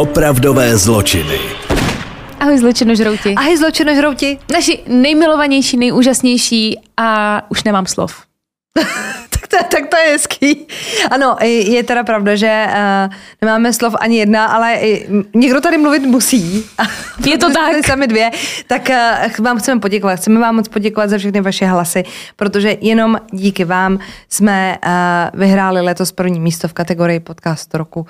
Opravdové zločiny. Ahoj zločinožrouti. Ahoj zločinožrouti. Naši nejmilovanější, nejúžasnější a už nemám slov. tak, to, tak to je hezký. Ano, je teda pravda, že uh, nemáme slov ani jedna, ale uh, někdo tady mluvit musí. Je to tak. Sami dvě. Tak uh, vám chceme poděkovat. Chceme vám moc poděkovat za všechny vaše hlasy, protože jenom díky vám jsme uh, vyhráli letos první místo v kategorii podcast roku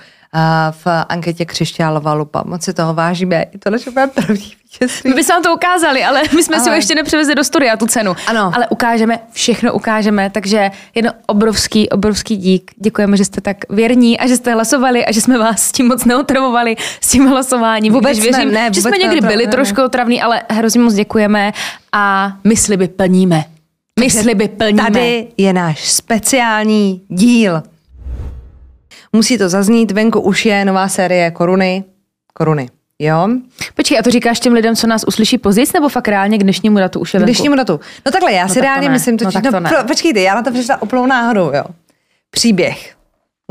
v anketě Křišťálova lupa. Moc si toho vážíme. Je to naše první vítězství. My bychom vám to ukázali, ale my jsme ale... si ho ještě nepřevezli do studia, tu cenu. Ano. Ale ukážeme, všechno ukážeme, takže jedno obrovský, obrovský dík. Děkujeme, že jste tak věrní a že jste hlasovali a že jsme vás s tím moc neotravovali, s tím hlasováním. Vůbec Když věřím, ne, vůbec že jsme někdy byli ne. trošku otravní, ale hrozně moc děkujeme a my sliby plníme. My sliby plníme. Tady je náš speciální díl. Musí to zaznít, venku už je nová série Koruny. Koruny. Jo. Počkej, a to říkáš těm lidem, co nás uslyší později, nebo fakt reálně k dnešnímu datu už je venku? K dnešnímu datu. No takhle, já no si reálně myslím, totiž, no, no, pro, počkejte, já na to přišla úplnou náhodou, jo. Příběh.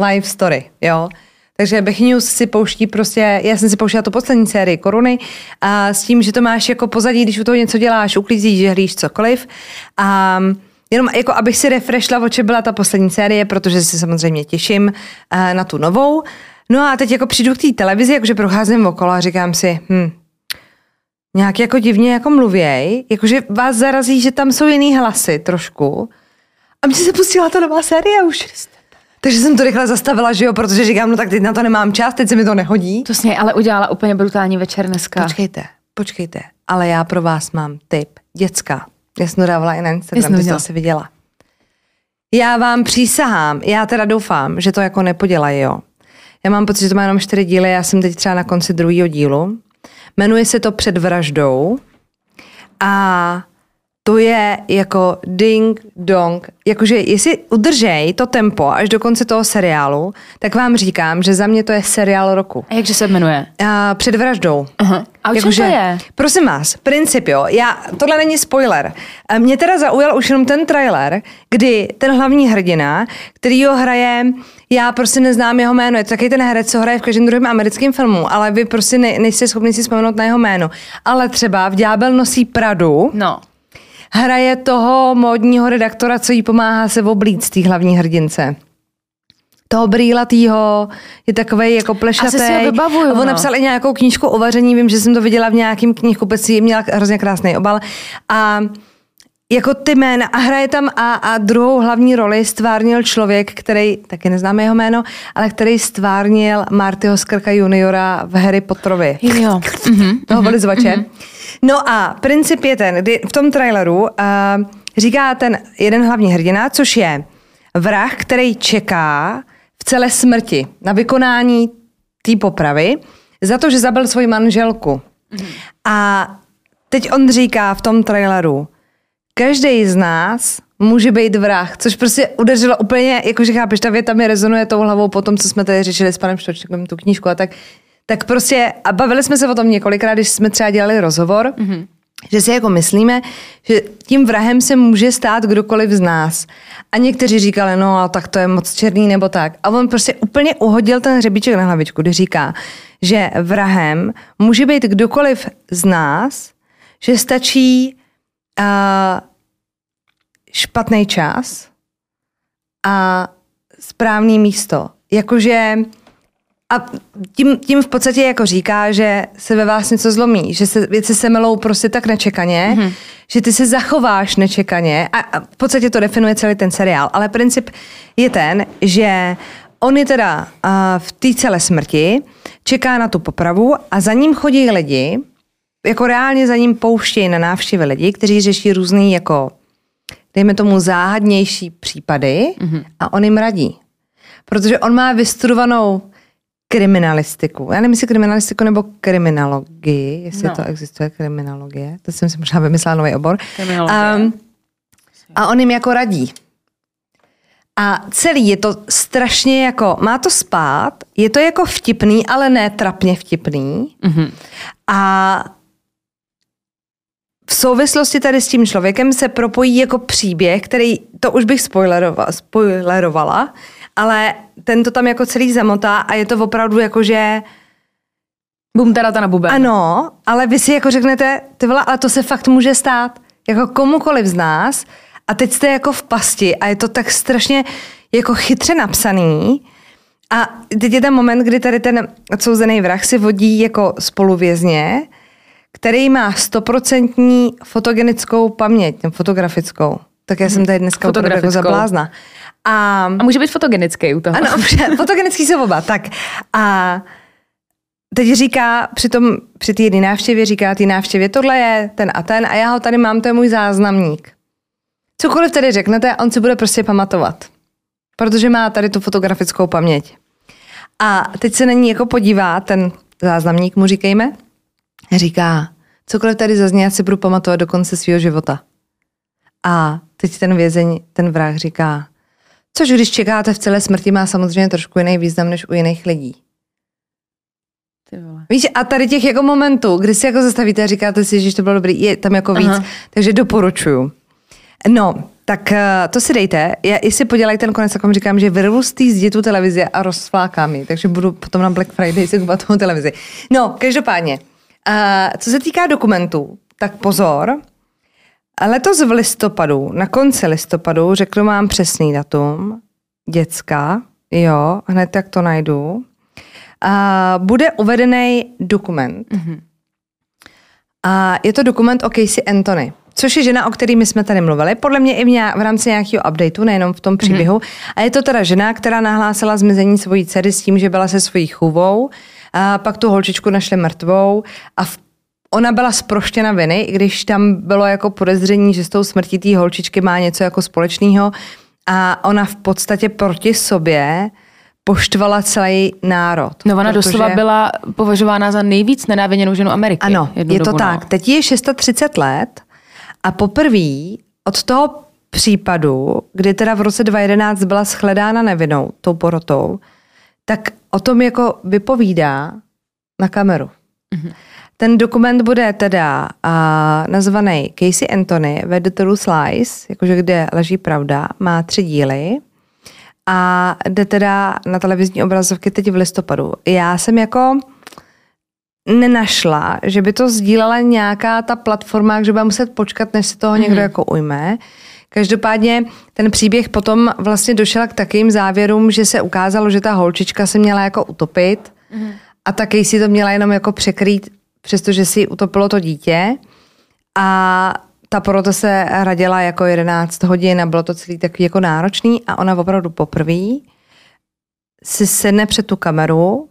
Live story, jo. Takže Bech News si pouští prostě, já jsem si pouštila tu poslední sérii Koruny a s tím, že to máš jako pozadí, když u toho něco děláš, uklízíš, žehlíš cokoliv. A Jenom jako abych si refreshla, o čem byla ta poslední série, protože si samozřejmě těším uh, na tu novou. No a teď jako přijdu k té televizi, jakože procházím okolo a říkám si, hm, nějak jako divně jako mluvěj, jakože vás zarazí, že tam jsou jiný hlasy trošku. A mě se pustila ta nová série už. Takže jsem to rychle zastavila, že jo, protože říkám, no tak teď na to nemám čas, teď se mi to nehodí. To sně, ale udělala úplně brutální večer dneska. Počkejte, počkejte, ale já pro vás mám tip. Děcka, já jsem to dávala i na Instagram, to asi viděla. Já vám přísahám, já teda doufám, že to jako nepodělají, jo. Já mám pocit, že to má jenom čtyři díly, já jsem teď třeba na konci druhého dílu. Jmenuje se to Před vraždou a to je jako ding dong. Jakože jestli udržej to tempo až do konce toho seriálu, tak vám říkám, že za mě to je seriál roku. A jakže se jmenuje? Uh, před vraždou. Uh-huh. A o čem to je? Prosím vás, princip jo, já, tohle není spoiler. Mě teda zaujal už jenom ten trailer, kdy ten hlavní hrdina, který ho hraje, já prostě neznám jeho jméno, je to taky ten herec, co hraje v každém druhém americkém filmu, ale vy prostě ne, nejste schopni si vzpomenout na jeho jméno. Ale třeba v Ďábel nosí Pradu, no hraje toho módního redaktora, co jí pomáhá se oblíct, té hlavní hrdince toho brýlatýho, je takový jako plešatý. Asi si ho vybavuju, On no. napsal i nějakou knížku o vaření, vím, že jsem to viděla v nějakém knihkupectví, měla hrozně krásný obal. A jako ty jména a hraje tam a, a druhou hlavní roli stvárnil člověk, který, taky neznáme jeho jméno, ale který stvárnil Martyho Skrka juniora v Harry Potterovi. Jo. Toho volizovače. Mm-hmm. No a princip je ten, kdy v tom traileru uh, říká ten jeden hlavní hrdina, což je vrah, který čeká v celé smrti na vykonání té popravy za to, že zabil svoji manželku. Mm-hmm. A teď on říká v tom traileru, každý z nás může být vrah, což prostě udeřilo úplně, jakože chápeš, ta věta mi rezonuje tou hlavou po tom, co jsme tady řešili s panem Štočkem, tu knížku a tak, tak prostě, a bavili jsme se o tom několikrát, když jsme třeba dělali rozhovor, mm-hmm. že si jako myslíme, že tím vrahem se může stát kdokoliv z nás. A někteří říkali, no tak to je moc černý nebo tak. A on prostě úplně uhodil ten hřebíček na hlavičku, kdy říká, že vrahem může být kdokoliv z nás, že stačí uh, špatný čas a správný místo. Jakože a tím, tím v podstatě jako říká, že se ve vás něco zlomí, že se věci se melou prostě tak nečekaně, mm-hmm. že ty se zachováš nečekaně a, a v podstatě to definuje celý ten seriál. Ale princip je ten, že on je teda uh, v té celé smrti, čeká na tu popravu a za ním chodí lidi, jako reálně za ním pouštějí na návštěvy lidi, kteří řeší různý jako, dejme tomu, záhadnější případy mm-hmm. a on jim radí. Protože on má vystudovanou kriminalistiku. Já nevím, jestli kriminalistiku nebo kriminologii, jestli no. to existuje kriminologie. To jsem si možná vymyslela nový obor. Um, a on jim jako radí. A celý je to strašně jako, má to spát, je to jako vtipný, ale ne trapně vtipný. Mm-hmm. A v souvislosti tady s tím člověkem se propojí jako příběh, který, to už bych spoilerovala, spoilerovala ale ten to tam jako celý zamotá a je to opravdu jako, že Bum teda ta na buben. Ano, ale vy si jako řeknete, ty vole, ale to se fakt může stát. Jako komukoliv z nás. A teď jste jako v pasti a je to tak strašně jako chytře napsaný. A teď je ten moment, kdy tady ten odsouzený vrah si vodí jako spoluvězně, který má stoprocentní fotogenickou paměť, fotografickou. Tak já jsem tady dneska opravdu jako zablázna. A, a může být fotogenický u toho. Ano, fotogenický jsou oba. Tak. A teď říká, při, tom, při té jedné návštěvě říká té návštěvě, tohle je ten a ten a já ho tady mám, to je můj záznamník. Cokoliv tady řeknete, on si bude prostě pamatovat. Protože má tady tu fotografickou paměť. A teď se na ní jako podívá ten záznamník, mu říkejme, říká, cokoliv tady zazně, já si budu pamatovat do konce svého života. A teď ten vězeň, ten vrah říká, což když čekáte v celé smrti, má samozřejmě trošku jiný význam než u jiných lidí. Ty vole. Víš, a tady těch jako momentů, kdy si jako zastavíte a říkáte si, že to bylo dobrý, je tam jako víc, Aha. takže doporučuju. No, tak eh, to si dejte. Já i si podělají ten konec, tak vám říkám, že vyrvu z té zdi tu televizi a rozflákám ji, takže budu potom na Black Friday si kupovat tu televizi. No, každopádně, uh, co se týká dokumentů, tak pozor, letos v listopadu, na konci listopadu, řeknu vám přesný datum, děcka, jo, hned tak to najdu, a bude uvedený dokument. Mm-hmm. A je to dokument o Casey Anthony, což je žena, o který my jsme tady mluvili, podle mě i v, nějak, v rámci nějakého updateu, nejenom v tom mhm. příběhu. Mm-hmm. A je to teda žena, která nahlásila zmizení svojí dcery s tím, že byla se svojí chůvou, a pak tu holčičku našli mrtvou a v Ona byla zproštěna viny, i když tam bylo jako podezření, že s tou smrtí té holčičky má něco jako společného a ona v podstatě proti sobě poštvala celý národ. No ona protože... doslova byla považována za nejvíc nenáviděnou ženu Ameriky. Ano, je to no. tak. Teď je 630 let a poprvé od toho případu, kdy teda v roce 2011 byla shledána nevinou tou porotou, tak o tom jako vypovídá na kameru. Mm-hmm. Ten dokument bude teda uh, nazvaný Casey Anthony, Where the Truth Lies, jakože kde leží pravda, má tři díly a jde teda na televizní obrazovky teď v listopadu. Já jsem jako nenašla, že by to sdílela nějaká ta platforma, že bude muset počkat, než se toho mm-hmm. někdo jako ujme. Každopádně ten příběh potom vlastně došel k takým závěrům, že se ukázalo, že ta holčička se měla jako utopit mm-hmm. a taky si to měla jenom jako překrýt, přestože si utopilo to dítě. A ta porota se radila jako 11 hodin a bylo to celý takový jako náročný a ona opravdu poprvé si sedne před tu kameru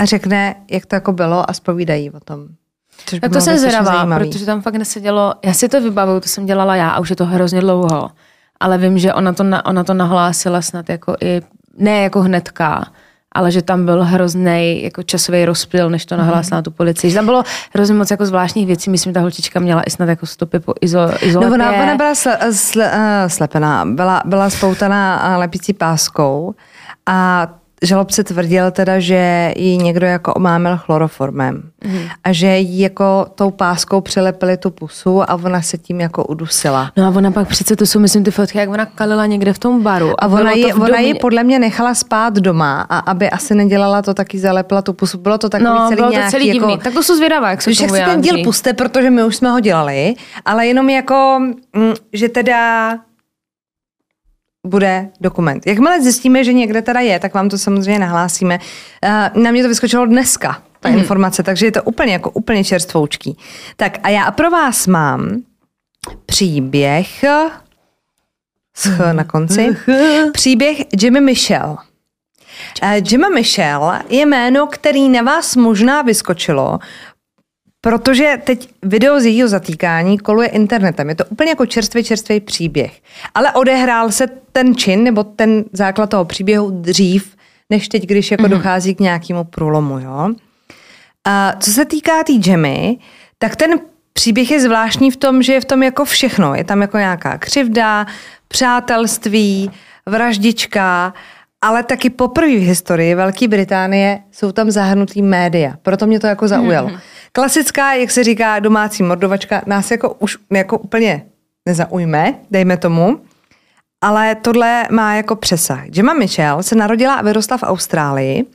a řekne, jak to jako bylo a zpovídají o tom. Což tak to jsem zvědavá, protože tam fakt nesedělo, já si to vybavuju, to jsem dělala já a už je to hrozně dlouho, ale vím, že ona to, na, ona to nahlásila snad jako i, ne jako hnedka, ale že tam byl hrozný jako časový rozpil, než to nahlásila na tu policii. Že tam bylo hrozně moc jako zvláštních věcí. Myslím, ta holčička měla i snad jako stopy po izo, izolepě. No ona, ona byla sle, sle, uh, slepená, byla, byla spoutaná lepící páskou a žalobce tvrdil teda, že ji někdo jako omámil chloroformem mm. a že jí jako tou páskou přilepili tu pusu a ona se tím jako udusila. No a ona pak přece, to jsou myslím ty fotky, jak ona kalila někde v tom baru. A, a ona, ji, ona ji podle mě nechala spát doma a aby asi nedělala to, taky zalepila tu pusu. Bylo to takový no, celý bylo nějaký, to celý jako, divný. Tak to jsou zvědavá, jak se to Jak ten díl puste, protože my už jsme ho dělali, ale jenom jako, mm, že teda bude dokument. Jakmile zjistíme, že někde teda je, tak vám to samozřejmě nahlásíme. Eh, na mě to vyskočilo dneska, ta mm. informace, takže je to úplně jako úplně čerstvoučký. Tak a já pro vás mám příběh s ch na konci. Příběh Jimmy Michelle. Uh, Jimmy Michelle je jméno, který na vás možná vyskočilo, Protože teď video z jejího zatýkání koluje internetem. Je to úplně jako čerstvý, čerstvý příběh. Ale odehrál se ten čin nebo ten základ toho příběhu dřív, než teď, když jako mm-hmm. dochází k nějakému průlomu. Jo? A co se týká té tý Jemmy, tak ten příběh je zvláštní v tom, že je v tom jako všechno. Je tam jako nějaká křivda, přátelství, vraždička, ale taky poprvé v historii Velké Británie jsou tam zahrnutý média. Proto mě to jako zaujalo. Mm-hmm. Klasická, jak se říká, domácí mordovačka nás jako už jako úplně nezaujme, dejme tomu, ale tohle má jako přesah. Gemma Mitchell se narodila a vyrostla v Austrálii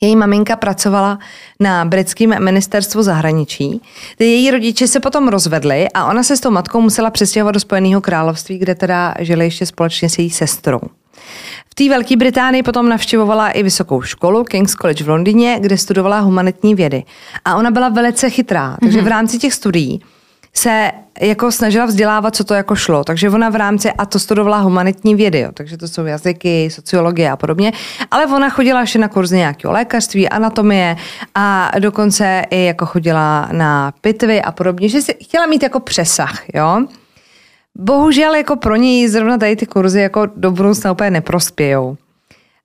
Její maminka pracovala na britském ministerstvu zahraničí. Její rodiče se potom rozvedli a ona se s tou matkou musela přestěhovat do Spojeného království, kde teda žili ještě společně s její sestrou. V té Velké Británii potom navštěvovala i vysokou školu King's College v Londýně, kde studovala humanitní vědy. A ona byla velice chytrá, takže v mhm. rámci těch studií se jako snažila vzdělávat, co to jako šlo. Takže ona v rámci, a to studovala humanitní vědy, jo, takže to jsou jazyky, sociologie a podobně, ale ona chodila ještě na kurzy nějakého lékařství, anatomie a dokonce i jako chodila na pitvy a podobně, že si chtěla mít jako přesah, jo. Bohužel jako pro ní zrovna tady ty kurzy jako do budoucna úplně neprospějou.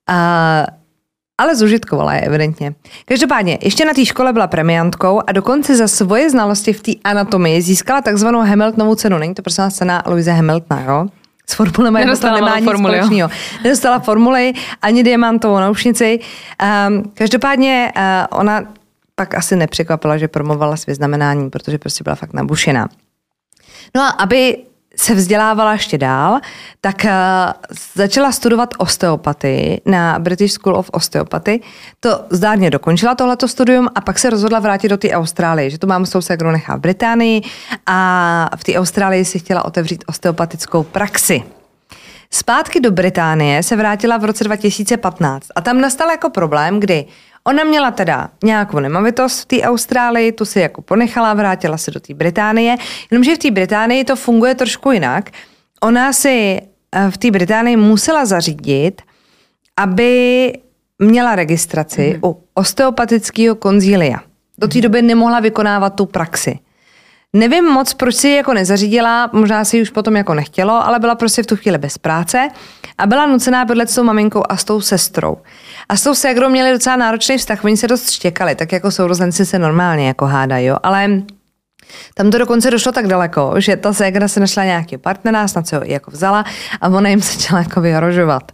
A ale zužitkovala je evidentně. Každopádně, ještě na té škole byla premiantkou a dokonce za svoje znalosti v té anatomii získala takzvanou Hamiltonovou cenu. Není to prosím cena Louise Hamiltona, jo? S formulemi jako to nemá nic formuli, společného. Nedostala formuli ani diamantovou naušnici. Um, každopádně uh, ona pak asi nepřekvapila, že promovala své znamenání, protože prostě byla fakt nabušená. No a aby se vzdělávala ještě dál, tak uh, začala studovat osteopatii na British School of Osteopathy. To zdárně dokončila tohleto studium a pak se rozhodla vrátit do té Austrálie, že to mám s tou nechá v Británii a v té Austrálii si chtěla otevřít osteopatickou praxi. Zpátky do Británie se vrátila v roce 2015 a tam nastal jako problém, kdy Ona měla teda nějakou nemovitost v té Austrálii, tu si jako ponechala, vrátila se do té Británie, jenomže v té Británii to funguje trošku jinak. Ona si eh, v té Británii musela zařídit, aby měla registraci mm-hmm. u osteopatického konzília. Do té doby nemohla vykonávat tu praxi. Nevím moc, proč si ji jako nezařídila, možná si ji už potom jako nechtělo, ale byla prostě v tu chvíli bez práce a byla nucená bydlet s tou maminkou a s tou sestrou. A s tou ségrou měli docela náročný vztah, oni se dost štěkali, tak jako sourozenci se normálně jako hádají, jo, ale tam to dokonce došlo tak daleko, že ta ségra se našla nějaký partnera, snad se ho jako vzala a ona jim začala jako vyhrožovat.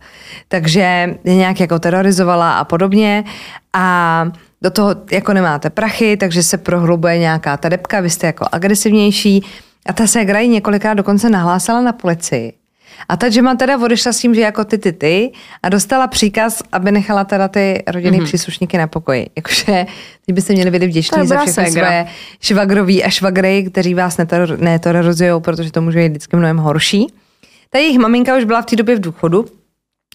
Takže je nějak jako terorizovala a podobně a do toho jako nemáte prachy, takže se prohlubuje nějaká ta depka, vy jste jako agresivnější. A ta ségra ji několikrát dokonce nahlásila na policii. A ta Gemma teda odešla s tím, že jako ty, ty, ty a dostala příkaz, aby nechala teda ty rodinný mm-hmm. příslušníky na pokoji. Jakože ty byste měli být vděční za všechny ségra. své švagroví a švagry, kteří vás neterorizují, protože to může být vždycky mnohem horší. Ta jejich maminka už byla v té době v důchodu,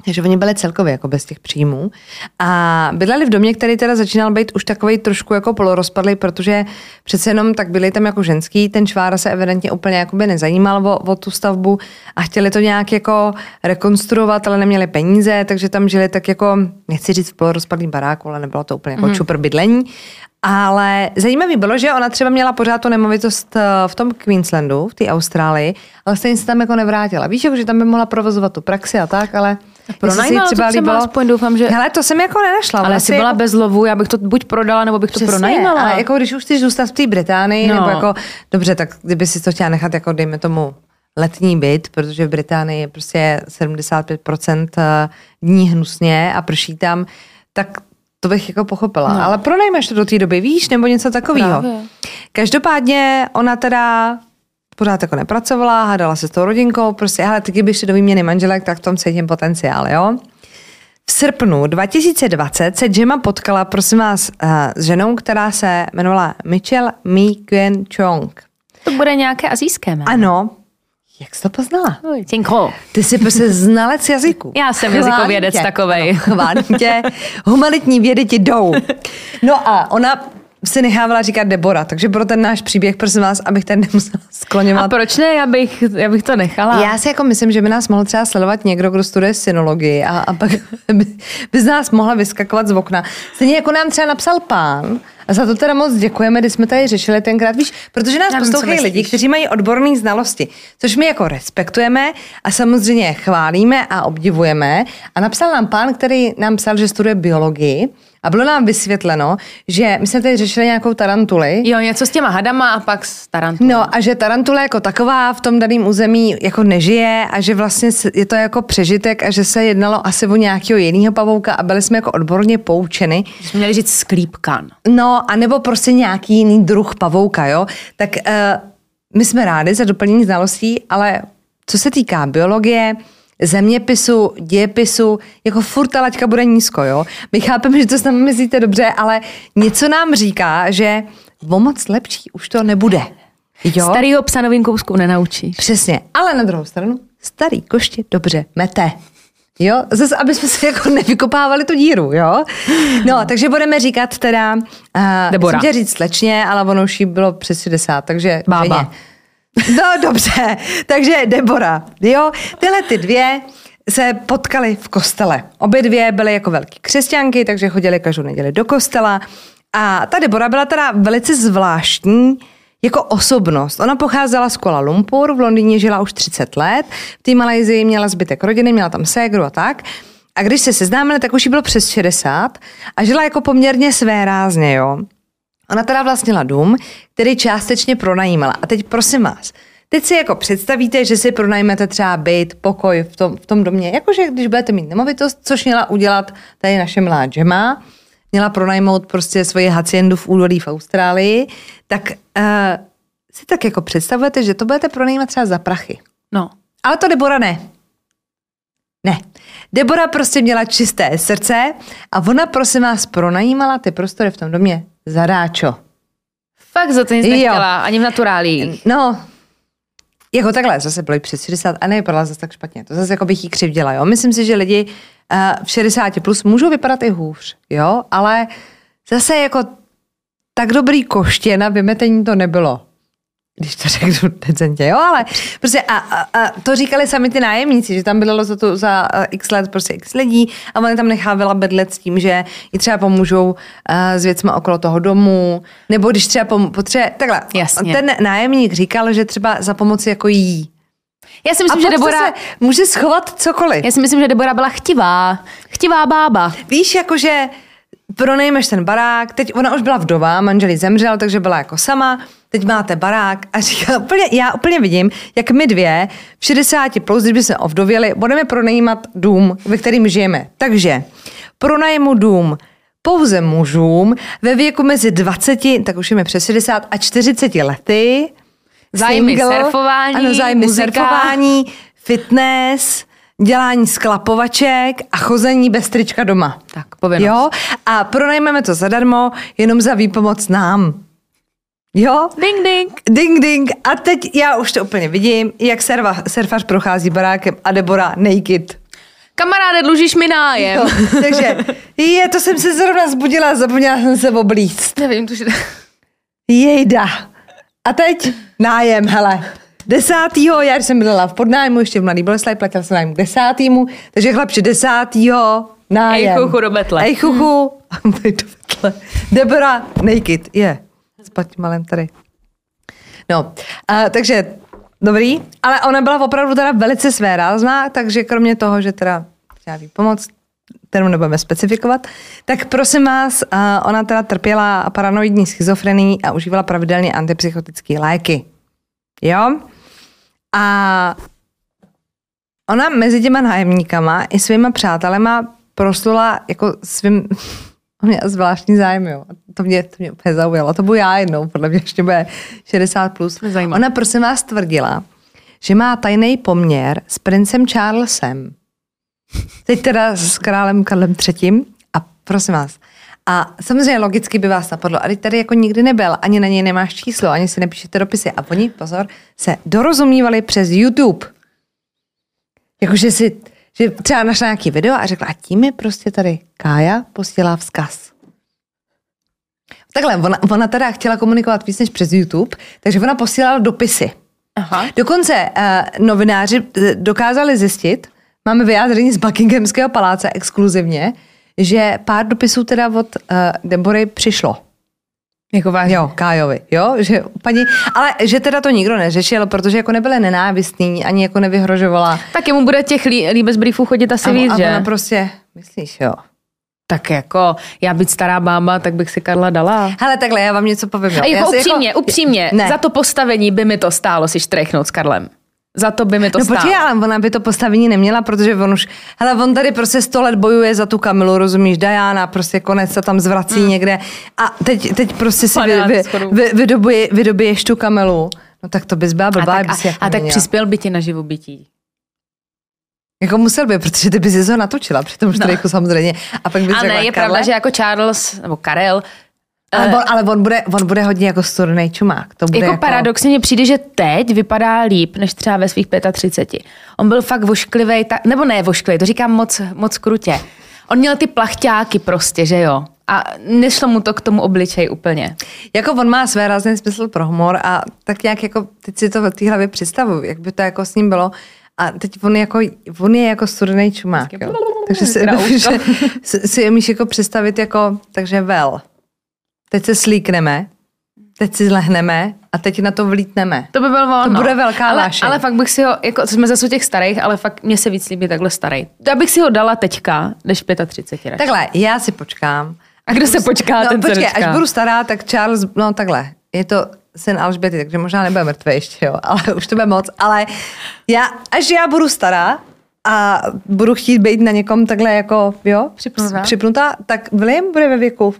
takže oni byli celkově jako bez těch příjmů. A bydleli v domě, který teda začínal být už takový trošku jako polorozpadlý, protože přece jenom tak byli tam jako ženský, ten čvára se evidentně úplně jakoby nezajímal o, o tu stavbu a chtěli to nějak jako rekonstruovat, ale neměli peníze, takže tam žili tak jako, nechci říct v polorozpadlým baráku, ale nebylo to úplně jako mm. čupr bydlení. Ale zajímavé bylo, že ona třeba měla pořád tu nemovitost eh, v tom Queenslandu, v té Austrálii, ale stejně se tam jako nevrátila. Víš, že tam by mohla provozovat tu praxi a tak, ale Pronajímala třeba, to třeba líbilo... aspoň doufám, že... Hele, to jsem jako nenašla. Ale jsi byla jako... bez lovu, já bych to buď prodala, nebo bych to pronajímala. Ale jako když už chceš zůstat v té Británii, no. nebo jako, dobře, tak kdyby si to chtěla nechat, jako dejme tomu letní byt, protože v Británii je prostě 75% eh, dní hnusně a prší tam, tak to bych jako pochopila. No. Ale pronajmeš to do té doby, víš, nebo něco takového. Každopádně ona teda pořád jako nepracovala, hádala se s tou rodinkou, prostě, hele, ty kdyby šli do výměny manželek, tak v tom cítím potenciál, jo. V srpnu 2020 se Gemma potkala, prosím vás, uh, s ženou, která se jmenovala Michelle Mi Quyen Chong. To bude nějaké azijské jméno. Ano, jak jsi to poznala? Cinko. Ty jsi prostě znalec jazyku. Já jsem jazykovědec takovej. Chválím tě. Humanitní vědy ti jdou. No a ona si nechávala říkat Debora, takže pro ten náš příběh, prosím vás, abych ten nemusela skloněvat. A proč ne, já bych, já bych to nechala. Já si jako myslím, že by nás mohl třeba sledovat někdo, kdo studuje synologii a, a pak by, by z nás mohla vyskakovat z okna. Stejně jako nám třeba napsal pán, a za to teda moc děkujeme, když jsme tady řešili tenkrát, víš, protože nás poslouchají lidi, kteří mají odborné znalosti, což my jako respektujeme a samozřejmě chválíme a obdivujeme. A napsal nám pán, který nám psal, že studuje biologii a bylo nám vysvětleno, že my jsme tady řešili nějakou tarantuli. Jo, něco s těma hadama a pak s tarantulou. No a že tarantula jako taková v tom daném území jako nežije a že vlastně je to jako přežitek a že se jednalo asi o nějakého jiného pavouka a byli jsme jako odborně poučeny. Jsme měli říct sklípkan. No, a nebo prostě nějaký jiný druh pavouka, jo. Tak uh, my jsme rádi za doplnění znalostí, ale co se týká biologie, zeměpisu, dějepisu, jako furt ta laťka bude nízko, jo. My chápeme, že to s námi myslíte dobře, ale něco nám říká, že o moc lepší už to nebude. Jo? Starýho psa novým nenaučíš. Přesně, ale na druhou stranu, starý koště dobře mete. Jo, zase, aby jsme se jako nevykopávali tu díru, jo. No, takže budeme říkat teda, uh, Debora. Musím říct slečně, ale ono už jí bylo přes 60, takže Bába. Ženě. No dobře, takže Debora, jo, tyhle ty dvě se potkali v kostele. Obě dvě byly jako velké křesťanky, takže chodili každou neděli do kostela. A ta Debora byla teda velice zvláštní jako osobnost. Ona pocházela z Kuala Lumpur, v Londýně žila už 30 let, v té Malajzii měla zbytek rodiny, měla tam ségru a tak. A když se seznámili, tak už jí bylo přes 60 a žila jako poměrně své rázně, jo. Ona teda vlastnila dům, který částečně pronajímala. A teď prosím vás, teď si jako představíte, že si pronajmete třeba byt, pokoj v tom, v tom domě, jakože když budete mít nemovitost, což měla udělat tady naše milá Gemma, měla pronajmout prostě svoje haciendu v údolí v Austrálii, tak uh, si tak jako představujete, že to budete pronajímat třeba za prachy. No. Ale to Debora ne. Ne. Debora prostě měla čisté srdce a ona prosím vás pronajímala ty prostory v tom domě zadáčo. Fakt za to nic nechtěla, ani v naturálí. No, jako takhle, zase bylo přes 60 a nevypadala zase tak špatně. To zase jako bych jí křivděla, jo. Myslím si, že lidi uh, v 60 plus můžou vypadat i hůř, jo, ale zase jako tak dobrý koště na vymetení to nebylo když to řeknu decentně, jo, ale prostě a, a, a, to říkali sami ty nájemníci, že tam bylo za to za x let prostě x lidí a oni tam nechávala bedlet s tím, že i třeba pomůžou uh, s věcmi okolo toho domu, nebo když třeba potřebuje, takhle, Jasně. ten nájemník říkal, že třeba za pomoci jako jí. Já si myslím, a že Debora... Se může schovat cokoliv. Já si myslím, že Debora byla chtivá. Chtivá bába. Víš, jakože pronejmeš ten barák, teď ona už byla vdova, manželí zemřel, takže byla jako sama, teď máte barák a říká, úplně, já úplně vidím, jak my dvě v 60 plus, když bychom ovdověli, budeme pronajímat dům, ve kterým žijeme. Takže pronajmu dům pouze mužům ve věku mezi 20, tak už jíme přes 60 a 40 lety. Zájmy single, surfování, ano, zájmy muzika. surfování, fitness, dělání sklapovaček a chození bez trička doma. Tak, povinnost. Jo? A pronajmeme to zadarmo, jenom za výpomoc nám. Jo? Ding, ding. Ding, ding. A teď já už to úplně vidím, jak serva, surfař prochází barákem a Debora naked. Kamaráde, dlužíš mi nájem. Jo, takže, je, to jsem se zrovna zbudila, zapomněla jsem se oblíct. Nevím, to, že... Jejda. A teď nájem, hele. Desátýho, já jsem byla v podnájmu, ještě v Mladý Boleslavi, platila jsem nájem desátýmu, takže chlapče desátýho, nájem. Ej chuchu do betle. Ej chuchu. Debora, naked, je. Yeah s Paťmalem tady. No, a, takže dobrý, ale ona byla opravdu teda velice svérázná, takže kromě toho, že teda chtěla pomoc, kterou nebudeme specifikovat, tak prosím vás, a ona teda trpěla paranoidní schizofrenii a užívala pravidelně antipsychotické léky. Jo? A ona mezi těma nájemníkama i svýma přátelema proslula jako svým On měl zvláštní zájem, jo. To mě, to mě úplně zaujalo. To budu já jednou, podle mě ještě bude 60 plus. Zajímavé. Ona prosím vás tvrdila, že má tajný poměr s princem Charlesem. Teď teda s králem Karlem III. A prosím vás, a samozřejmě logicky by vás napadlo, ale tady jako nikdy nebyl, ani na něj nemáš číslo, ani si nepíšete dopisy. A oni, pozor, se dorozumívali přes YouTube. Jakože si že třeba našla nějaký video a řekla, a tím mi prostě tady Kája posílá vzkaz. Takhle, ona, ona teda chtěla komunikovat víc než přes YouTube, takže ona posílala dopisy. Aha. Dokonce uh, novináři eh, dokázali zjistit, máme vyjádření z Buckinghamského paláce exkluzivně, že pár dopisů teda od uh, Debory přišlo. Jako vážně. Jo, Kájovi, jo, že paní, ale že teda to nikdo neřešil, protože jako nebyly nenávistný, ani jako nevyhrožovala. Tak jemu bude těch lí, líbez briefů chodit asi a, víc, a že? A prostě, myslíš, jo. Tak jako, já být stará bába, tak bych si Karla dala. Hele, takhle, já vám něco povím. Jo. A jako upřímně, jako... upřímně, ne. za to postavení by mi to stálo si štrechnout s Karlem. Za to by mi to no, stálo. počkej, ale ona by to postavení neměla, protože on už, hele, on tady prostě sto let bojuje za tu Kamilu, rozumíš, Diana, prostě konec se tam zvrací hmm. někde a teď, teď prostě si vy, vy, vy, vydobuje, vydobiješ tu Kamilu. No tak to bys byla blbá, a tak, a, a tak přispěl by ti na živobytí. Jako musel by, protože ty bys ho natočila při tom no. samozřejmě. A pak bys A ne, je Karle? pravda, že jako Charles, nebo Karel, ale, on, ale on, bude, on bude hodně jako sturnej čumák. To bude jako, jako paradoxně mi přijde, že teď vypadá líp, než třeba ve svých 35. On byl fakt vošklivý, nebo ne vošklivý, to říkám moc, moc krutě. On měl ty plachťáky prostě, že jo. A nešlo mu to k tomu obličeji úplně. Jako on má své rázný smysl pro humor a tak nějak jako, teď si to v té hlavě představuji, jak by to jako s ním bylo. A teď on, jako, on je jako studený čumák, jo. Takže si, že, si umíš jako představit jako, takže vel. Teď se slíkneme, teď si zlehneme a teď na to vlítneme. To by byl on. To no. bude velká ale, lášeň. ale fakt bych si ho, jako jsme zase u těch starých, ale fakt mě se víc líbí takhle starý. Já bych si ho dala teďka, než 35 radši. Takhle, já si počkám. A kdo se počká, no, ten počkej, se až budu stará, tak Charles, no takhle, je to syn Alžběty, takže možná nebude mrtvý ještě, jo, ale už to bude moc. Ale já, až já budu stará a budu chtít být na někom takhle jako, jo, Připnutá. připnutá tak William bude ve věku.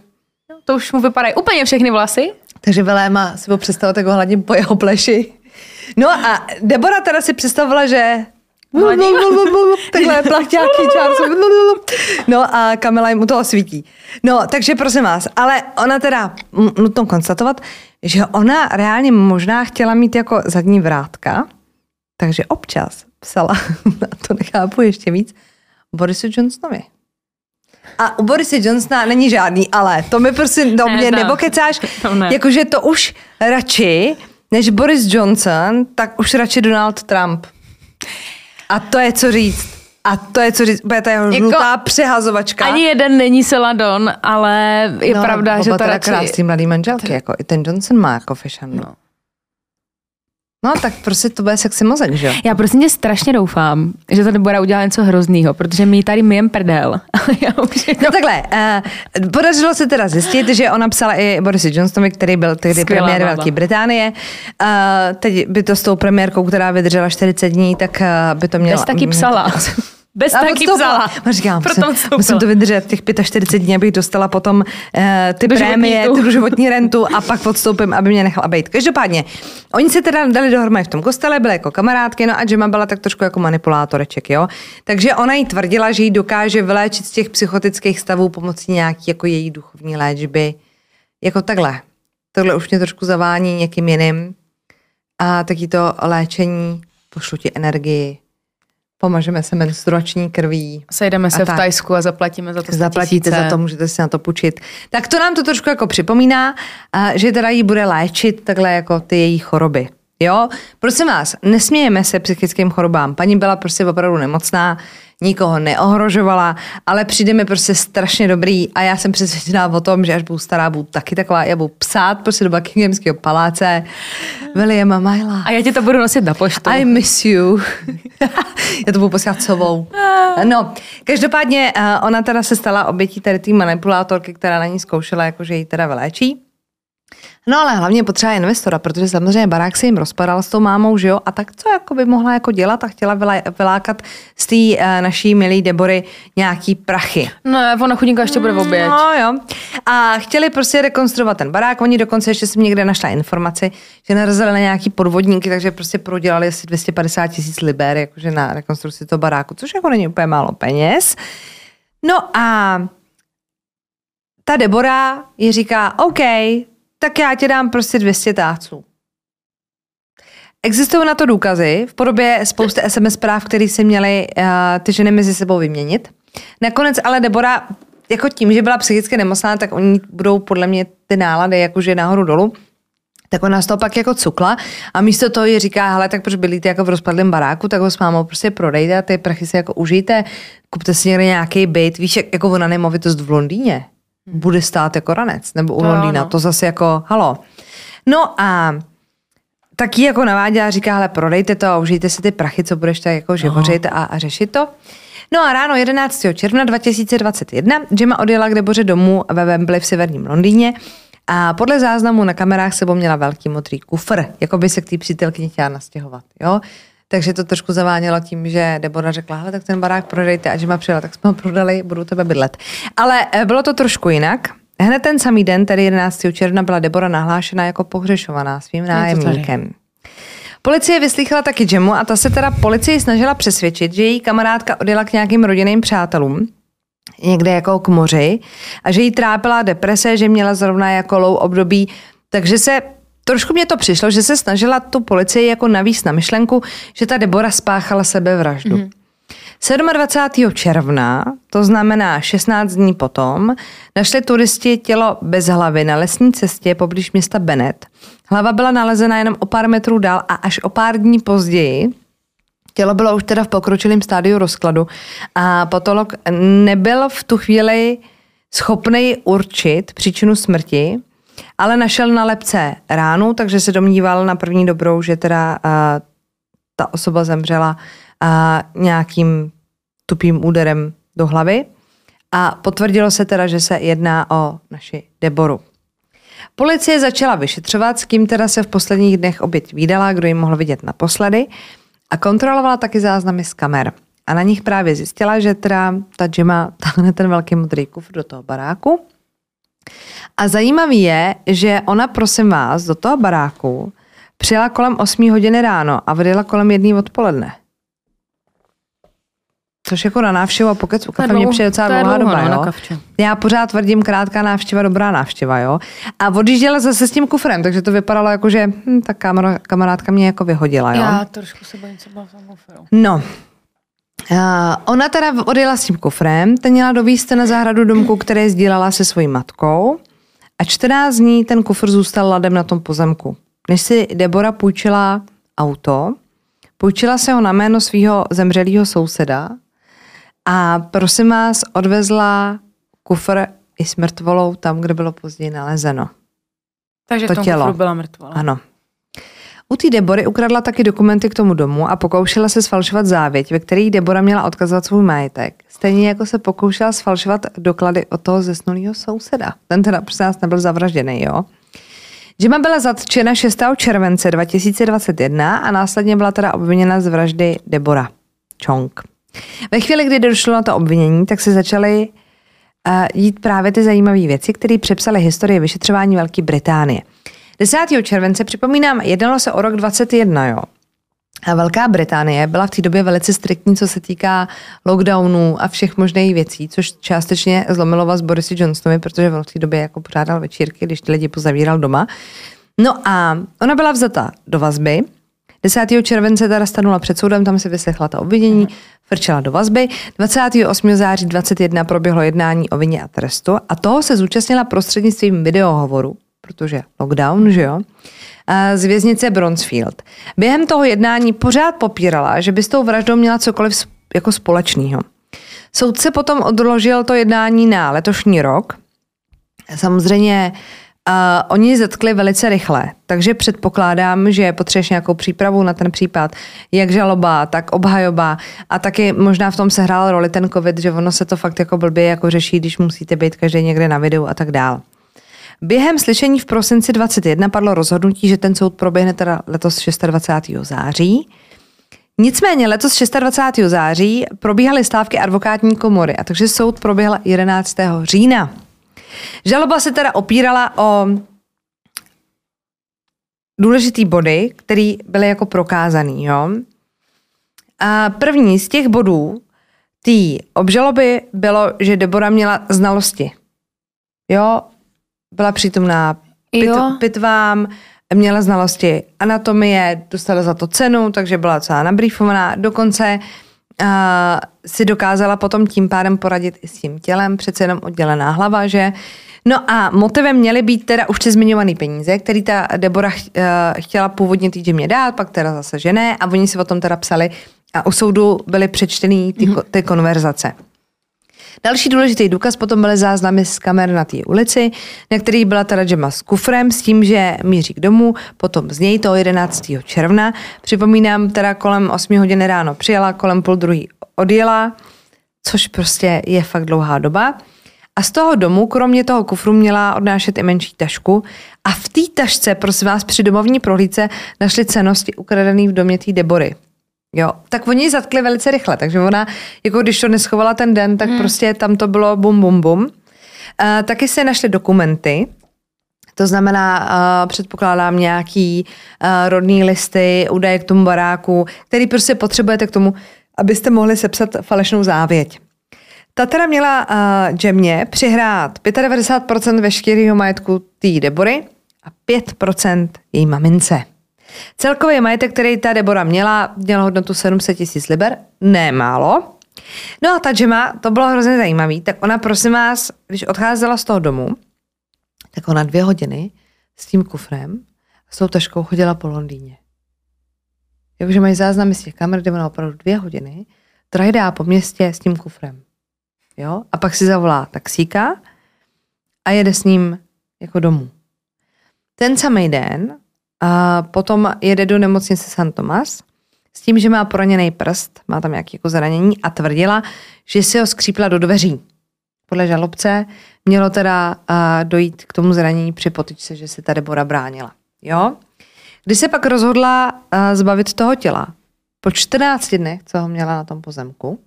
To už mu vypadají úplně všechny vlasy. Takže Viléma si ho představit, jako hladím po jeho pleši. No a Debora teda si představila, že Takhle plachťáky. No a Kamila jim u toho svítí. No, takže prosím vás, ale ona teda, nutno konstatovat, že ona reálně možná chtěla mít jako zadní vrátka, takže občas psala, a to nechápu ještě víc, Borisu Johnsonovi. A u Borise Johnsona není žádný ale. To mi prostě do mě Ne, nebo to- kecáš. to ne. Jakože to už radši, než Boris Johnson, tak už radši Donald Trump. A to je co říct. A to je co říct. Bude to jeho Jako- žlutá přehazovačka. Ani jeden není Celadon, ale je no, pravda, že to radši... krásný mladý manželky, jako i ten Johnson má jako fashion. No. No. tak prostě to bude sexy mozek, že jo? Já prostě tě strašně doufám, že to nebude udělat něco hroznýho, protože my tady myjem prdel. Já už No takhle, uh, podařilo se teda zjistit, že ona psala i Borisi Johnsonovi, který byl tehdy Skvělá premiér baba. Velké Británie. Uh, teď by to s tou premiérkou, která vydržela 40 dní, tak uh, by to mělo... Bez taky psala. Bez A taky psala. A říkám, Proto musím, musím to vydržet těch 45 dní, abych dostala potom uh, ty Do prémie, tu. tu životní rentu a pak odstoupím, aby mě nechala být. Každopádně, oni se teda dali dohromady v tom kostele, byly jako kamarádky, no a Gemma byla tak trošku jako manipulátoreček, jo. Takže ona jí tvrdila, že jí dokáže vyléčit z těch psychotických stavů pomocí nějaký jako její duchovní léčby. Jako takhle. Tohle už mě trošku zavání někým jiným. A taky to léčení, pošlu ti energii, pomažeme se menstruační krví, Sejdeme se v tak. Tajsku a zaplatíme za to 100 zaplatíte tisíce. za to, můžete si na to půjčit. Tak to nám to trošku jako připomíná, že teda jí bude léčit takhle jako ty její choroby. Jo, prosím vás, nesmějeme se psychickým chorobám. Paní byla prostě opravdu nemocná, nikoho neohrožovala, ale přijde mi prostě strašně dobrý a já jsem přesvědčená o tom, že až budu stará, budu taky taková, já budu psát prostě do Buckinghamského paláce. Williama Myla. A já ti to budu nosit na poštu. I miss you. Já to budu posílat sovou. No, každopádně eh, ona teda se stala obětí tady té manipulátorky, která na ní zkoušela, jako že ji teda vyléčí. No ale hlavně potřeba investora, protože samozřejmě barák se jim rozpadal s tou mámou, že jo? A tak co jako by mohla jako dělat a chtěla vylá- vylákat z té uh, naší milé Debory nějaký prachy. Ne, ona chudinka ještě bude v oběť. No jo. A chtěli prostě rekonstruovat ten barák. Oni dokonce ještě jsem někde našla informaci, že narazili na nějaký podvodníky, takže prostě prodělali asi 250 tisíc liber jakože na rekonstrukci toho baráku, což jako není úplně málo peněz. No a ta Debora ji říká, OK, tak já ti dám prostě 200 táců. Existují na to důkazy v podobě spousty SMS zpráv, které si měly uh, ty ženy mezi sebou vyměnit. Nakonec ale Debora, jako tím, že byla psychicky nemocná, tak oni budou podle mě ty nálady jakože nahoru dolů. Tak ona z toho pak jako cukla a místo toho ji říká, hele, tak proč bydlíte jako v rozpadlém baráku, tak ho s mámou prostě prodejte a ty prachy si jako užijte, kupte si někde nějaký byt, víš, jak, jako ona nemovitost v Londýně bude stát jako ranec, nebo u To Londýna, ano. to zase jako, halo. No a tak ji jako naváděla a říká, hele, prodejte to a užijte si ty prachy, co budeš tak jako živořit a, a řešit to. No a ráno 11. června 2021 Gemma odjela k Deboře domů ve Wembley v severním Londýně a podle záznamu na kamerách sebou měla velký modrý kufr, jako by se k té přítelkyni chtěla nastěhovat. Jo? Takže to trošku zavánělo tím, že Debora řekla, hele, tak ten barák prodejte a Gemma přijela, tak jsme ho prodali, budu u tebe bydlet. Ale eh, bylo to trošku jinak. Hned ten samý den, tedy 11. června, byla Debora nahlášena jako pohřešovaná svým nájemníkem. Policie vyslýchala taky Jemu a ta se teda policii snažila přesvědčit, že její kamarádka odjela k nějakým rodinným přátelům, někde jako k moři a že jí trápila deprese, že měla zrovna jako lou období, takže se Trošku mě to přišlo, že se snažila tu policii jako navíc na myšlenku, že ta Debora spáchala sebevraždu. Mm-hmm. 27. června, to znamená 16 dní potom, našli turisti tělo bez hlavy na lesní cestě poblíž města Bennett. Hlava byla nalezena jenom o pár metrů dál a až o pár dní později Tělo bylo už teda v pokročilém stádiu rozkladu a patolog nebyl v tu chvíli schopný určit příčinu smrti, ale našel na lepce ránu, takže se domníval na první dobrou, že teda uh, ta osoba zemřela uh, nějakým tupým úderem do hlavy. A potvrdilo se teda, že se jedná o naši Deboru. Policie začala vyšetřovat, s kým teda se v posledních dnech oběť výdala, kdo ji mohl vidět naposledy a kontrolovala taky záznamy z kamer. A na nich právě zjistila, že teda ta Jima táhne ten velký modrý kufr do toho baráku. A zajímavý je, že ona, prosím vás, do toho baráku přijela kolem 8 hodiny ráno a odjela kolem jedné odpoledne. Což jako na návštěvu a pokec u kafe mě přijde docela dlouhá doba, no, jo? Já pořád tvrdím, krátká návštěva, dobrá návštěva, jo? A odjížděla zase s tím kufrem, takže to vypadalo jako, že hm, ta kamarádka mě jako vyhodila, jo? Já trošku se bojím, co bylo v tom kufru. No, Uh, ona teda odjela s tím kufrem, ten měla dovíst na zahradu domku, které sdílela se svojí matkou a 14 dní ten kufr zůstal ladem na tom pozemku. Než si Debora půjčila auto, půjčila se ho na jméno svého zemřelého souseda a prosím vás, odvezla kufr i s mrtvolou tam, kde bylo později nalezeno. Takže to v tom tělo. byla mrtvola. Ano. U té Debory ukradla taky dokumenty k tomu domu a pokoušela se sfalšovat závěť, ve které Debora měla odkazovat svůj majetek. Stejně jako se pokoušela sfalšovat doklady od toho zesnulého souseda. Ten teda nás nebyl zavražděný, jo. Jima byla zatčena 6. července 2021 a následně byla teda obviněna z vraždy Debora Chong. Ve chvíli, kdy došlo na to obvinění, tak se začaly uh, jít právě ty zajímavé věci, které přepsaly historii vyšetřování Velké Británie. 10. července, připomínám, jednalo se o rok 21, jo. A Velká Británie byla v té době velice striktní, co se týká lockdownů a všech možných věcí, což částečně zlomilo vás Borisy Johnsonovi, protože v té době jako pořádal večírky, když ty lidi pozavíral doma. No a ona byla vzata do vazby. 10. července teda stanula před soudem, tam se vyslechla ta obvinění, frčela do vazby. 28. září 21 proběhlo jednání o vině a trestu a toho se zúčastnila prostřednictvím videohovoru, protože lockdown, že jo, z věznice Bronzefield. Během toho jednání pořád popírala, že by s tou vraždou měla cokoliv jako společného. Soudce potom odložil to jednání na letošní rok. Samozřejmě uh, oni zatkli velice rychle, takže předpokládám, že potřebuješ nějakou přípravu na ten případ, jak žaloba, tak obhajoba a taky možná v tom se hrál roli ten covid, že ono se to fakt jako blbě jako řeší, když musíte být každý někde na videu a tak dál. Během slyšení v prosinci 21 padlo rozhodnutí, že ten soud proběhne teda letos 26. září. Nicméně letos 26. září probíhaly stávky advokátní komory, a takže soud proběhl 11. října. Žaloba se teda opírala o důležitý body, které byly jako prokázaný. Jo? A první z těch bodů té obžaloby bylo, že Debora měla znalosti. Jo, byla přítomná pit, pitvám, měla znalosti anatomie, dostala za to cenu, takže byla celá nabrýfovaná. Dokonce uh, si dokázala potom tím pádem poradit i s tím tělem, přece jenom oddělená hlava, že? No a motivem měly být teda už zmiňované peníze, který ta Debora ch, uh, chtěla původně týdě mě dát, pak teda zase že ne a oni si o tom teda psali a u soudu byly přečtený ty, mm-hmm. ty konverzace. Další důležitý důkaz potom byly záznamy z kamer na té ulici, na který byla teda Gemma s kufrem s tím, že míří k domu, potom z něj toho 11. června. Připomínám, teda kolem 8 hodin ráno přijela, kolem půl druhý odjela, což prostě je fakt dlouhá doba. A z toho domu, kromě toho kufru, měla odnášet i menší tašku. A v té tašce, prosím vás, při domovní prohlídce našli cenosti ukradené v domě té Debory. Jo, tak oni ji zatkli velice rychle, takže ona, jako když to neschovala ten den, tak hmm. prostě tam to bylo bum, bum, bum. Uh, taky se našly dokumenty, To znamená, uh, předpokládám nějaký uh, rodný listy, údaje k tomu baráku, který prostě potřebujete k tomu, abyste mohli sepsat falešnou závěť. Ta teda měla uh, Jemě přihrát 95% veškerého majetku té Debory a 5% její mamince. Celkový majetek, který ta Debora měla, měl hodnotu 700 tisíc liber, nemálo. No a ta Gemma, to bylo hrozně zajímavé, tak ona prosím vás, když odcházela z toho domu, tak ona dvě hodiny s tím kufrem a s tou taškou chodila po Londýně. Jakože mají záznamy z těch kamer, kde ona opravdu dvě hodiny trajdá po městě s tím kufrem. Jo? A pak si zavolá taxíka a jede s ním jako domů. Ten samý den a potom jede do nemocnice San Tomas s tím, že má poraněný prst, má tam nějaké jako zranění a tvrdila, že si ho skřípla do dveří. Podle žalobce mělo teda dojít k tomu zranění při potyčce, že se ta Debora bránila. Jo? Když se pak rozhodla zbavit toho těla, po 14 dnech, co ho měla na tom pozemku,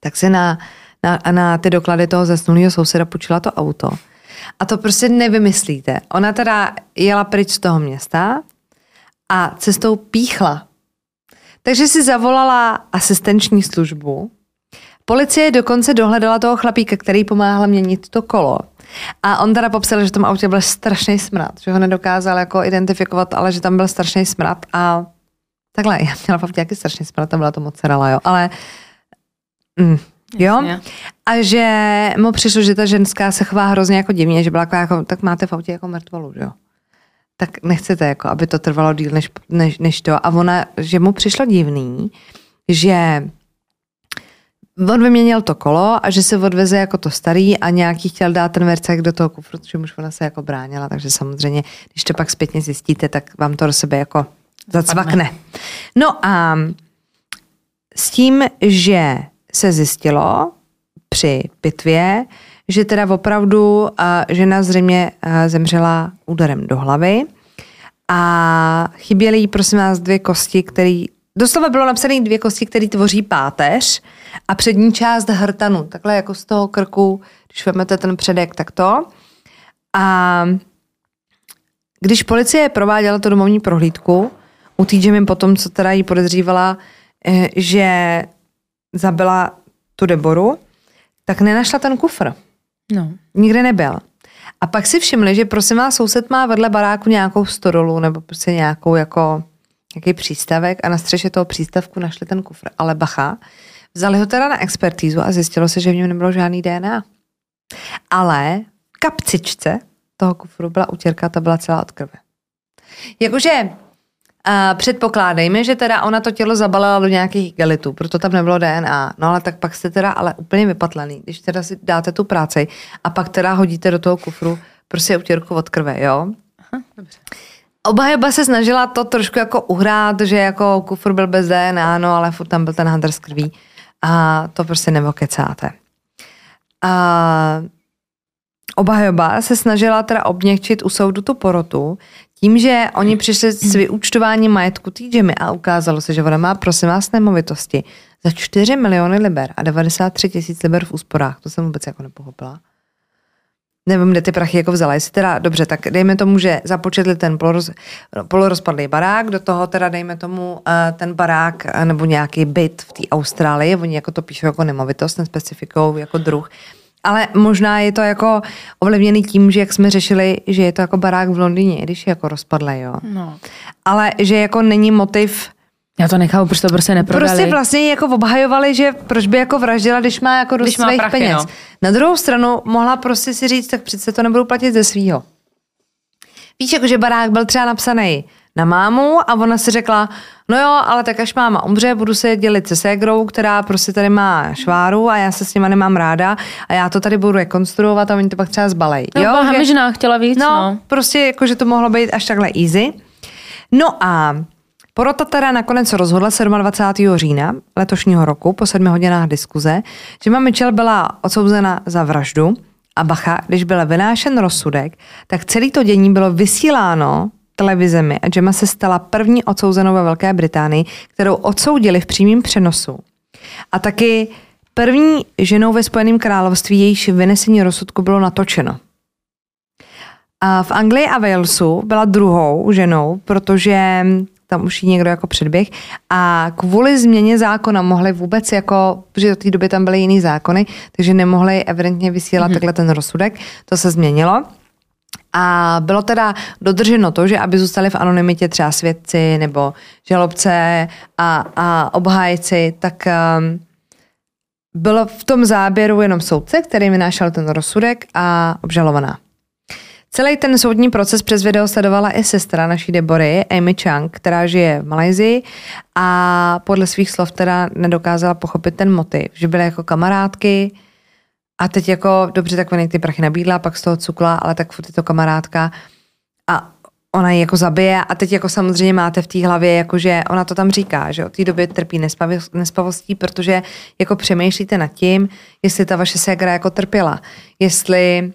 tak se na, na, na ty doklady toho zesnulého souseda počila to auto. A to prostě nevymyslíte. Ona teda jela pryč z toho města a cestou píchla. Takže si zavolala asistenční službu. Policie dokonce dohledala toho chlapíka, který pomáhal měnit to kolo. A on teda popsal, že v tom autě byl strašný smrad, že ho nedokázal jako identifikovat, ale že tam byl strašný smrad a takhle, já měla fakt nějaký strašný smrad, to byla to mozzarella, jo, ale mm, jo, a že mu přišlo, že ta ženská se chová hrozně jako divně, že byla jako, tak máte v autě jako mrtvolu, jo. Tak nechcete, jako, aby to trvalo díl než, než, než to. A ona, že mu přišlo divný, že on vyměnil to kolo a že se odveze jako to starý a nějaký chtěl dát ten vercek do toho kufru, že už ona se jako bránila, takže samozřejmě, když to pak zpětně zjistíte, tak vám to do sebe jako zacvakne. No a s tím, že se zjistilo při pitvě, že teda opravdu žena zřejmě zemřela úderem do hlavy a chyběly jí prosím vás dvě kosti, které Doslova bylo napsané dvě kosti, které tvoří páteř a přední část hrtanu. Takhle jako z toho krku, když vezmete ten předek, tak to. A když policie prováděla tu domovní prohlídku, u potom, co teda jí podezřívala, eh, že zabila tu Deboru, tak nenašla ten kufr. No. Nikde nebyl. A pak si všimli, že prosím vás, soused má vedle baráku nějakou stodolu nebo prostě nějakou jako nějaký přístavek a na střeše toho přístavku našli ten kufr. Ale bacha, vzali ho teda na expertízu a zjistilo se, že v něm nebylo žádný DNA. Ale kapcičce toho kufru byla utěrka, ta byla celá od krve. Jakože Uh, předpokládejme, že teda ona to tělo zabalila do nějakých gelitů, proto tam nebylo DNA. No ale tak pak jste teda ale úplně vypatlený, když teda si dáte tu práci a pak teda hodíte do toho kufru prostě utěrku od krve, jo? Aha, dobře. Obhajoba se snažila to trošku jako uhrát, že jako kufr byl bez DNA, no ale furt tam byl ten hadr z krví. A to prostě nevokecáte. A obhajoba se snažila teda obněkčit u soudu tu porotu tím, že oni přišli s vyúčtováním majetku té a ukázalo se, že ona má prosím vás nemovitosti za 4 miliony liber a 93 tisíc liber v úsporách. To jsem vůbec jako nepochopila nevím, kde ty prachy jako vzala. Jestli teda, dobře, tak dejme tomu, že započetli ten poloroz, polorozpadlý barák, do toho teda dejme tomu uh, ten barák uh, nebo nějaký byt v té Austrálii, oni jako to píšou jako nemovitost, nespecifikou jako druh. Ale možná je to jako ovlivněný tím, že jak jsme řešili, že je to jako barák v Londýně, když je jako rozpadlý, jo. No. Ale že jako není motiv já to nechápu, proč to prostě neprodali. Prostě vlastně jako obhajovali, že proč by jako vraždila, když má jako dost svých prachy, peněz. No. Na druhou stranu mohla prostě si říct, tak přece to nebudu platit ze svýho. Víš, jako že barák byl třeba napsaný na mámu a ona si řekla, no jo, ale tak až máma umře, budu se dělit se ségrou, která prostě tady má šváru a já se s nima nemám ráda a já to tady budu rekonstruovat a oni to pak třeba zbalej. No, jo, hamižná chtěla víc. No, no, prostě jako, že to mohlo být až takhle easy. No a Porota teda nakonec rozhodla 27. října letošního roku po sedmi hodinách diskuze, že Mama Mitchell byla odsouzena za vraždu a bacha, když byl vynášen rozsudek, tak celý to dění bylo vysíláno televizemi a Gemma se stala první odsouzenou ve Velké Británii, kterou odsoudili v přímém přenosu. A taky první ženou ve Spojeném království, jejíž vynesení rozsudku bylo natočeno. A v Anglii a Walesu byla druhou ženou, protože tam už jí někdo jako předběh a kvůli změně zákona mohli vůbec jako, protože do té doby tam byly jiný zákony, takže nemohli evidentně vysílat mm-hmm. takhle ten rozsudek, to se změnilo. A bylo teda dodrženo to, že aby zůstali v anonymitě třeba svědci nebo žalobce a, a obhájci, tak um, bylo v tom záběru jenom soudce, který vynášel ten rozsudek a obžalovaná. Celý ten soudní proces přes video sledovala i sestra naší Debory, Amy Chang, která žije v Malajzii a podle svých slov teda nedokázala pochopit ten motiv, že byly jako kamarádky a teď jako, dobře, tak ty prachy nabídla, pak z toho cukla, ale tak furt je to kamarádka. A ona ji jako zabije a teď jako samozřejmě máte v té hlavě, jako že ona to tam říká, že od té doby trpí nespavostí, protože jako přemýšlíte nad tím, jestli ta vaše ségra jako trpěla, jestli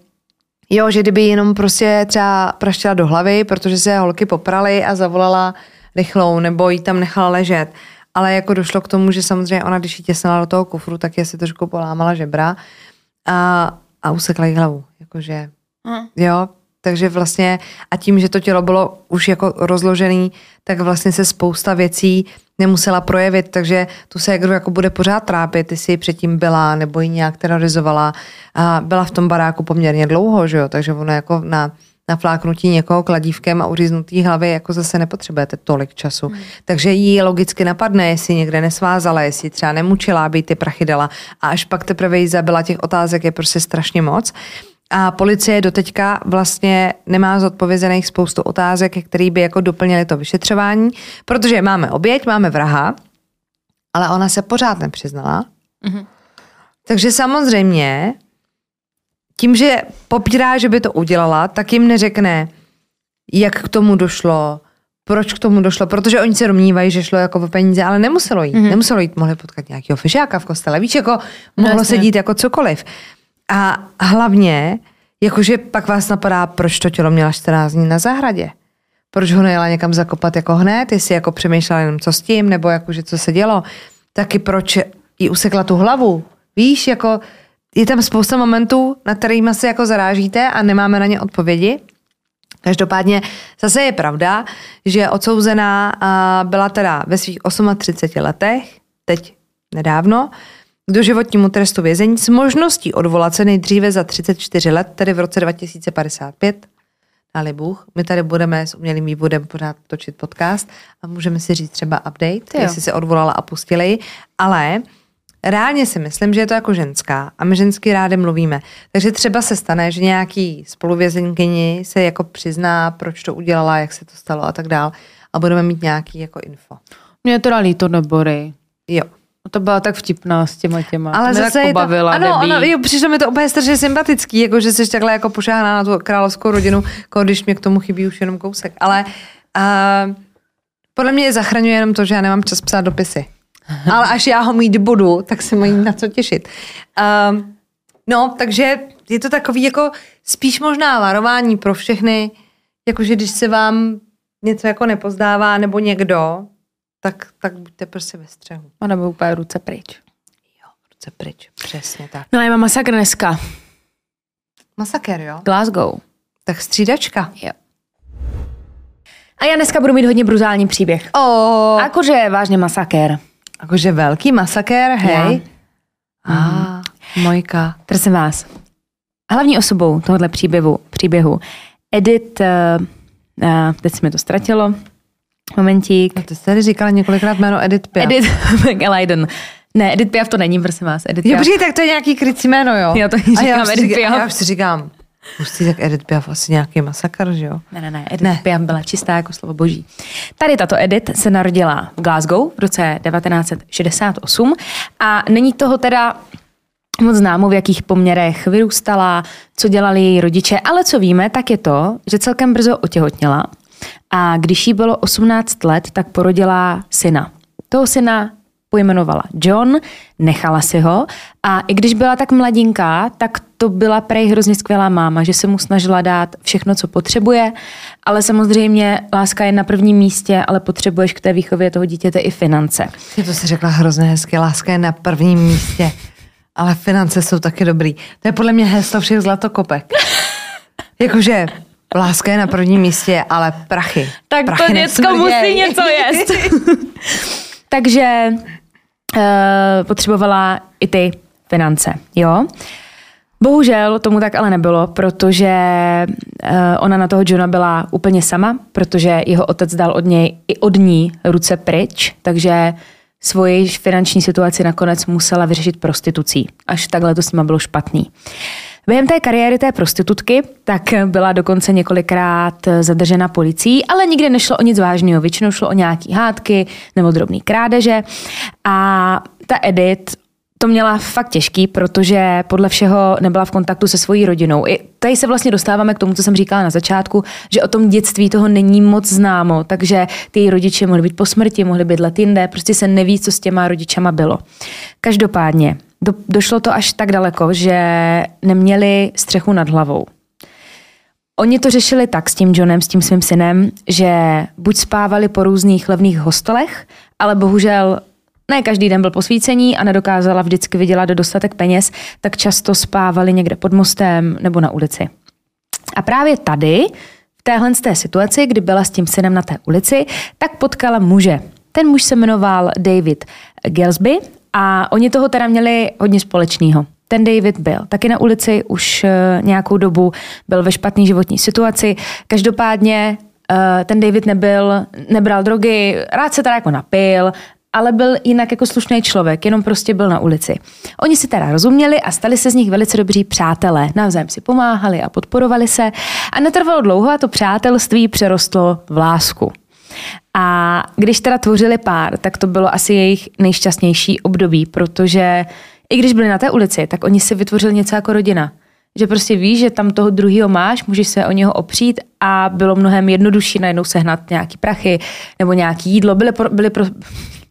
Jo, že kdyby jenom prostě třeba praštila do hlavy, protože se holky poprali a zavolala rychlou, nebo jí tam nechala ležet. Ale jako došlo k tomu, že samozřejmě ona, když ji těsnala do toho kufru, tak je si trošku polámala žebra a, a usekla jí hlavu. Jakože, hmm. jo, takže vlastně a tím, že to tělo bylo už jako rozložený, tak vlastně se spousta věcí nemusela projevit, takže tu se jako bude pořád trápit, ty si předtím byla nebo ji nějak terorizovala a byla v tom baráku poměrně dlouho, že jo, takže ona jako na na fláknutí někoho kladívkem a uříznutý hlavy jako zase nepotřebujete tolik času. Hmm. Takže jí logicky napadne, jestli někde nesvázala, jestli třeba nemučila, aby ty prachy dala a až pak teprve jí zabila těch otázek je prostě strašně moc. A policie doteďka vlastně nemá zodpovězených spoustu otázek, které by jako doplnily to vyšetřování, protože máme oběť, máme vraha, ale ona se pořád nepřiznala. Mm-hmm. Takže samozřejmě tím, že popírá, že by to udělala, tak jim neřekne, jak k tomu došlo, proč k tomu došlo, protože oni se domnívají, že šlo jako o peníze, ale nemuselo jít. Mm-hmm. Nemuselo jít, mohli potkat nějakého fišáka v kostele. Víš, jako mohlo Jasně. se dít jako cokoliv. A hlavně, jakože pak vás napadá, proč to tělo měla 14 dní na zahradě. Proč ho nejela někam zakopat jako hned, jestli jako přemýšlela jenom co s tím, nebo jakože co se dělo. Taky proč jí usekla tu hlavu. Víš, jako je tam spousta momentů, na kterými se jako zarážíte a nemáme na ně odpovědi. Každopádně zase je pravda, že odsouzená byla teda ve svých 38 letech, teď nedávno, k doživotnímu trestu vězení s možností odvolat se nejdříve za 34 let, tedy v roce 2055. Dali Bůh. My tady budeme s umělým vývodem pořád točit podcast a můžeme si říct třeba update, jo. jestli se odvolala a pustili. Ale reálně si myslím, že je to jako ženská a my žensky rádi mluvíme. Takže třeba se stane, že nějaký spoluvězenkyni se jako přizná, proč to udělala, jak se to stalo a tak dál a budeme mít nějaký jako info. Mě je teda líto nebory. Jo. To byla tak vtipná s těma těma. Ale to zase tak pobavila, to, ano, ano, jo, přišlo mi to úplně strašně sympatický, jako že jsi takhle jako pošáhná na tu královskou rodinu, když mě k tomu chybí už jenom kousek. Ale uh, podle mě je zachraňuje jenom to, že já nemám čas psát dopisy. Ale až já ho mít budu, tak se mají na co těšit. Uh, no, takže je to takový jako spíš možná varování pro všechny, jakože když se vám něco jako nepozdává nebo někdo, tak, tak buďte prostě ve střehu. A nebo úplně ruce pryč. Jo, ruce pryč, přesně tak. No a já mám masakr dneska. Masakr, jo? Glasgow. Tak střídačka. Jo. A já dneska budu mít hodně brutální příběh. Oh. Akože vážně masakér. Akože velký masakér, hej? A, ah, mojka. Prosím vás. Hlavní osobou tohohle příběhu, příběhu Edith, uh, uh, teď se mi to ztratilo, Momentík. A ty jsi tady říkala několikrát jméno Edith Piaf. Edith McAliden. Ne, Edith Piaf to není, prosím vás. Edith Piaf. Jo, tak to je nějaký krycí jméno, jo? Já to říkám já Edith Piaf. Já už si říkám, Pustí tak Edith Piaf asi nějaký masakr, že jo? Ne, ne, ne, Edith ne. Piaf byla čistá jako slovo boží. Tady tato Edith se narodila v Glasgow v roce 1968 a není toho teda moc známo, v jakých poměrech vyrůstala, co dělali její rodiče, ale co víme, tak je to, že celkem brzo otěhotněla a když jí bylo 18 let, tak porodila syna. Toho syna pojmenovala John, nechala si ho a i když byla tak mladinká, tak to byla prej hrozně skvělá máma, že se mu snažila dát všechno, co potřebuje, ale samozřejmě láska je na prvním místě, ale potřebuješ k té výchově toho dítěte i finance. Je to si řekla hrozně hezky, láska je na prvním místě, ale finance jsou taky dobrý. To je podle mě heslo všech zlatokopek. Jakože Láska je na prvním místě, ale prachy. Tak prachy to děcko musí něco jíst. Takže uh, potřebovala i ty finance, jo. Bohužel tomu tak ale nebylo, protože uh, ona na toho Johna byla úplně sama, protože jeho otec dal od něj i od ní ruce pryč, takže svoji finanční situaci nakonec musela vyřešit prostitucí. Až takhle to s nima bylo špatný. Během té kariéry té prostitutky tak byla dokonce několikrát zadržena policií, ale nikdy nešlo o nic vážného. Většinou šlo o nějaký hádky nebo drobný krádeže. A ta Edith to měla fakt těžký, protože podle všeho nebyla v kontaktu se svojí rodinou. I tady se vlastně dostáváme k tomu, co jsem říkala na začátku, že o tom dětství toho není moc známo, takže ty rodiče mohly být po smrti, mohly bydlet jinde, prostě se neví, co s těma rodičama bylo. Každopádně, do, došlo to až tak daleko, že neměli střechu nad hlavou. Oni to řešili tak s tím Johnem, s tím svým synem, že buď spávali po různých levných hostelech, ale bohužel ne každý den byl posvícení a nedokázala vždycky vydělat dostatek peněz, tak často spávali někde pod mostem nebo na ulici. A právě tady, v téhle té situaci, kdy byla s tím synem na té ulici, tak potkala muže. Ten muž se jmenoval David Gillsby a oni toho teda měli hodně společného. Ten David byl taky na ulici už eh, nějakou dobu, byl ve špatné životní situaci. Každopádně eh, ten David nebyl, nebral drogy, rád se teda jako napil, ale byl jinak jako slušný člověk, jenom prostě byl na ulici. Oni si teda rozuměli a stali se z nich velice dobří přátelé. Navzájem si pomáhali a podporovali se a netrvalo dlouho a to přátelství přerostlo v lásku. A když teda tvořili pár, tak to bylo asi jejich nejšťastnější období, protože i když byli na té ulici, tak oni si vytvořili něco jako rodina. Že prostě víš, že tam toho druhého máš, můžeš se o něho opřít a bylo mnohem jednodušší najednou sehnat nějaký prachy nebo nějaký jídlo. Byly, pro, byly pro,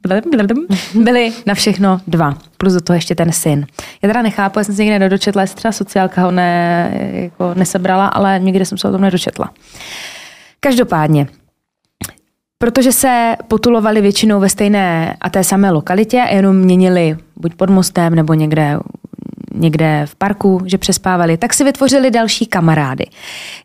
byli na všechno dva. Plus do toho ještě ten syn. Já teda nechápu, já jsem se někde nedočetla, jestli třeba sociálka ho ne, jako nesebrala, ale nikdy jsem se o tom nedočetla. Každopádně, protože se potulovali většinou ve stejné a té samé lokalitě a jenom měnili buď pod mostem nebo někde někde v parku, že přespávali, tak si vytvořili další kamarády.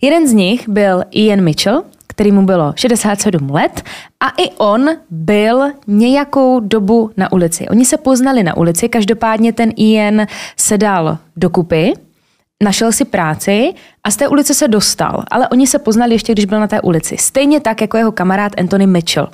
Jeden z nich byl Ian Mitchell, který mu bylo 67 let a i on byl nějakou dobu na ulici. Oni se poznali na ulici, každopádně ten Ian se dal dokupy, našel si práci a z té ulice se dostal, ale oni se poznali ještě, když byl na té ulici. Stejně tak jako jeho kamarád Anthony Mitchell.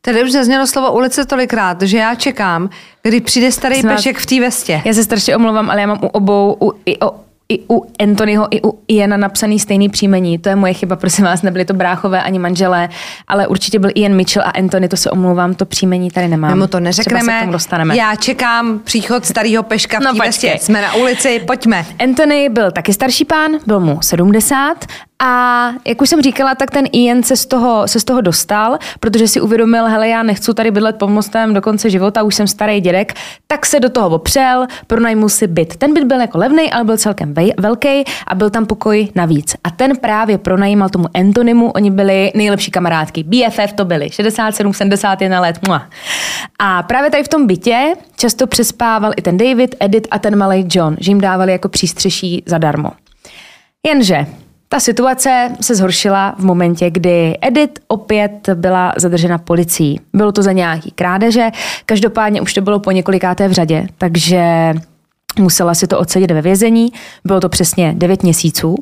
Tady už zaznělo slovo ulice tolikrát, že já čekám, kdy přijde starý Jsme... pešek v té vestě. Já se strašně omlouvám, ale já mám u obou, u, i, o, i u Anthonyho, i u Iana napsaný stejný příjmení. To je moje chyba, prosím vás, nebyli to bráchové ani manželé, ale určitě byl Ian Mitchell a Anthony, to se omlouvám, to příjmení tady nemám. Nemo to neřekneme. K dostaneme. Já čekám příchod starého peška v no, Jsme na ulici, pojďme. Anthony byl taky starší pán, byl mu 70 a jak už jsem říkala, tak ten Ian se z toho, se z toho dostal, protože si uvědomil, hele, já nechci tady bydlet pod mostem do konce života, už jsem starý dědek, tak se do toho opřel, pronajmu si byt. Ten byt byl jako levný, ale byl celkem velký a byl tam pokoj navíc. A ten právě pronajímal tomu Antonimu, oni byli nejlepší kamarádky. BFF to byli, 67, 71 let. Mua. A právě tady v tom bytě často přespával i ten David, Edith a ten malý John, že jim dávali jako přístřeší zadarmo. Jenže ta situace se zhoršila v momentě, kdy Edith opět byla zadržena policií. Bylo to za nějaký krádeže, každopádně už to bylo po několikáté v řadě, takže musela si to odsedět ve vězení. Bylo to přesně 9 měsíců.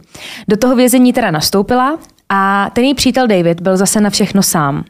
Do toho vězení teda nastoupila a ten její přítel David byl zase na všechno sám.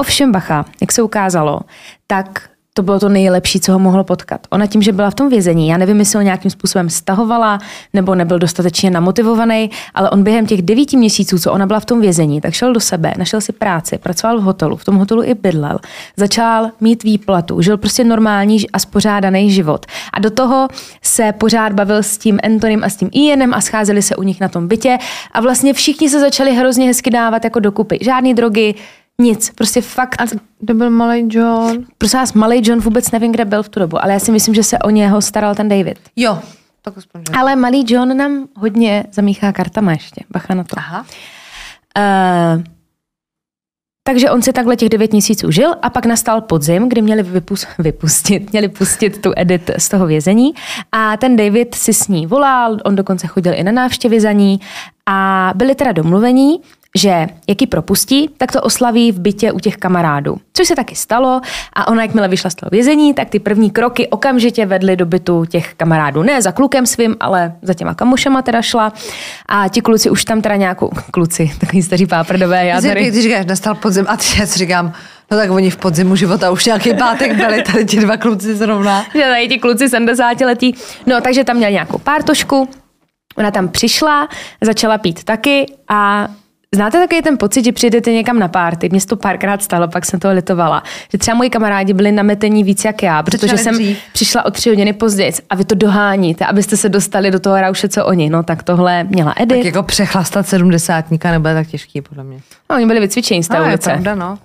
Ovšem bacha, jak se ukázalo, tak to bylo to nejlepší, co ho mohlo potkat. Ona tím, že byla v tom vězení, já nevím, jestli ho nějakým způsobem stahovala nebo nebyl dostatečně namotivovaný, ale on během těch devíti měsíců, co ona byla v tom vězení, tak šel do sebe, našel si práci, pracoval v hotelu, v tom hotelu i bydlel, začal mít výplatu, žil prostě normální a spořádaný život. A do toho se pořád bavil s tím Antonym a s tím Ianem a scházeli se u nich na tom bytě a vlastně všichni se začali hrozně hezky dávat jako dokupy. Žádný drogy, nic, prostě fakt. A kde byl malý John? Prosím vás, malý John vůbec nevím, kde byl v tu dobu, ale já si myslím, že se o něho staral ten David. Jo, tak aspoň. Ale malý John nám hodně zamíchá kartama ještě, bacha na to. Aha. Uh, takže on si takhle těch devět měsíců žil a pak nastal podzim, kdy měli vypust, vypustit, měli pustit tu Edit z toho vězení a ten David si s ní volal, on dokonce chodil i na návštěvy za ní a byli teda domluvení, že jak ji propustí, tak to oslaví v bytě u těch kamarádů. Což se taky stalo a ona, jakmile vyšla z toho vězení, tak ty první kroky okamžitě vedly do bytu těch kamarádů. Ne za klukem svým, ale za těma kamušema teda šla. A ti kluci už tam teda nějakou, kluci, takový staří páprdové, já tady. Když říkáš, nastal podzim a já si říkám, No tak oni v podzimu života už nějaký pátek byli, tady ti dva kluci zrovna. Že tady ti kluci 70 letí. No takže tam měl nějakou pártošku, ona tam přišla, začala pít taky a Znáte takový ten pocit, že přijdete někam na párty? Mně se to párkrát stalo, pak jsem to litovala. Že třeba moji kamarádi byli nametení víc jak já, protože jsem dřív. přišla o tři hodiny později a vy to doháníte, abyste se dostali do toho rauše, co oni. No tak tohle měla Edith. Tak jako přechlastat sedmdesátníka nebude tak těžký, podle mě. No, oni byli vycvičení z té no, ulice. Je pravda, no.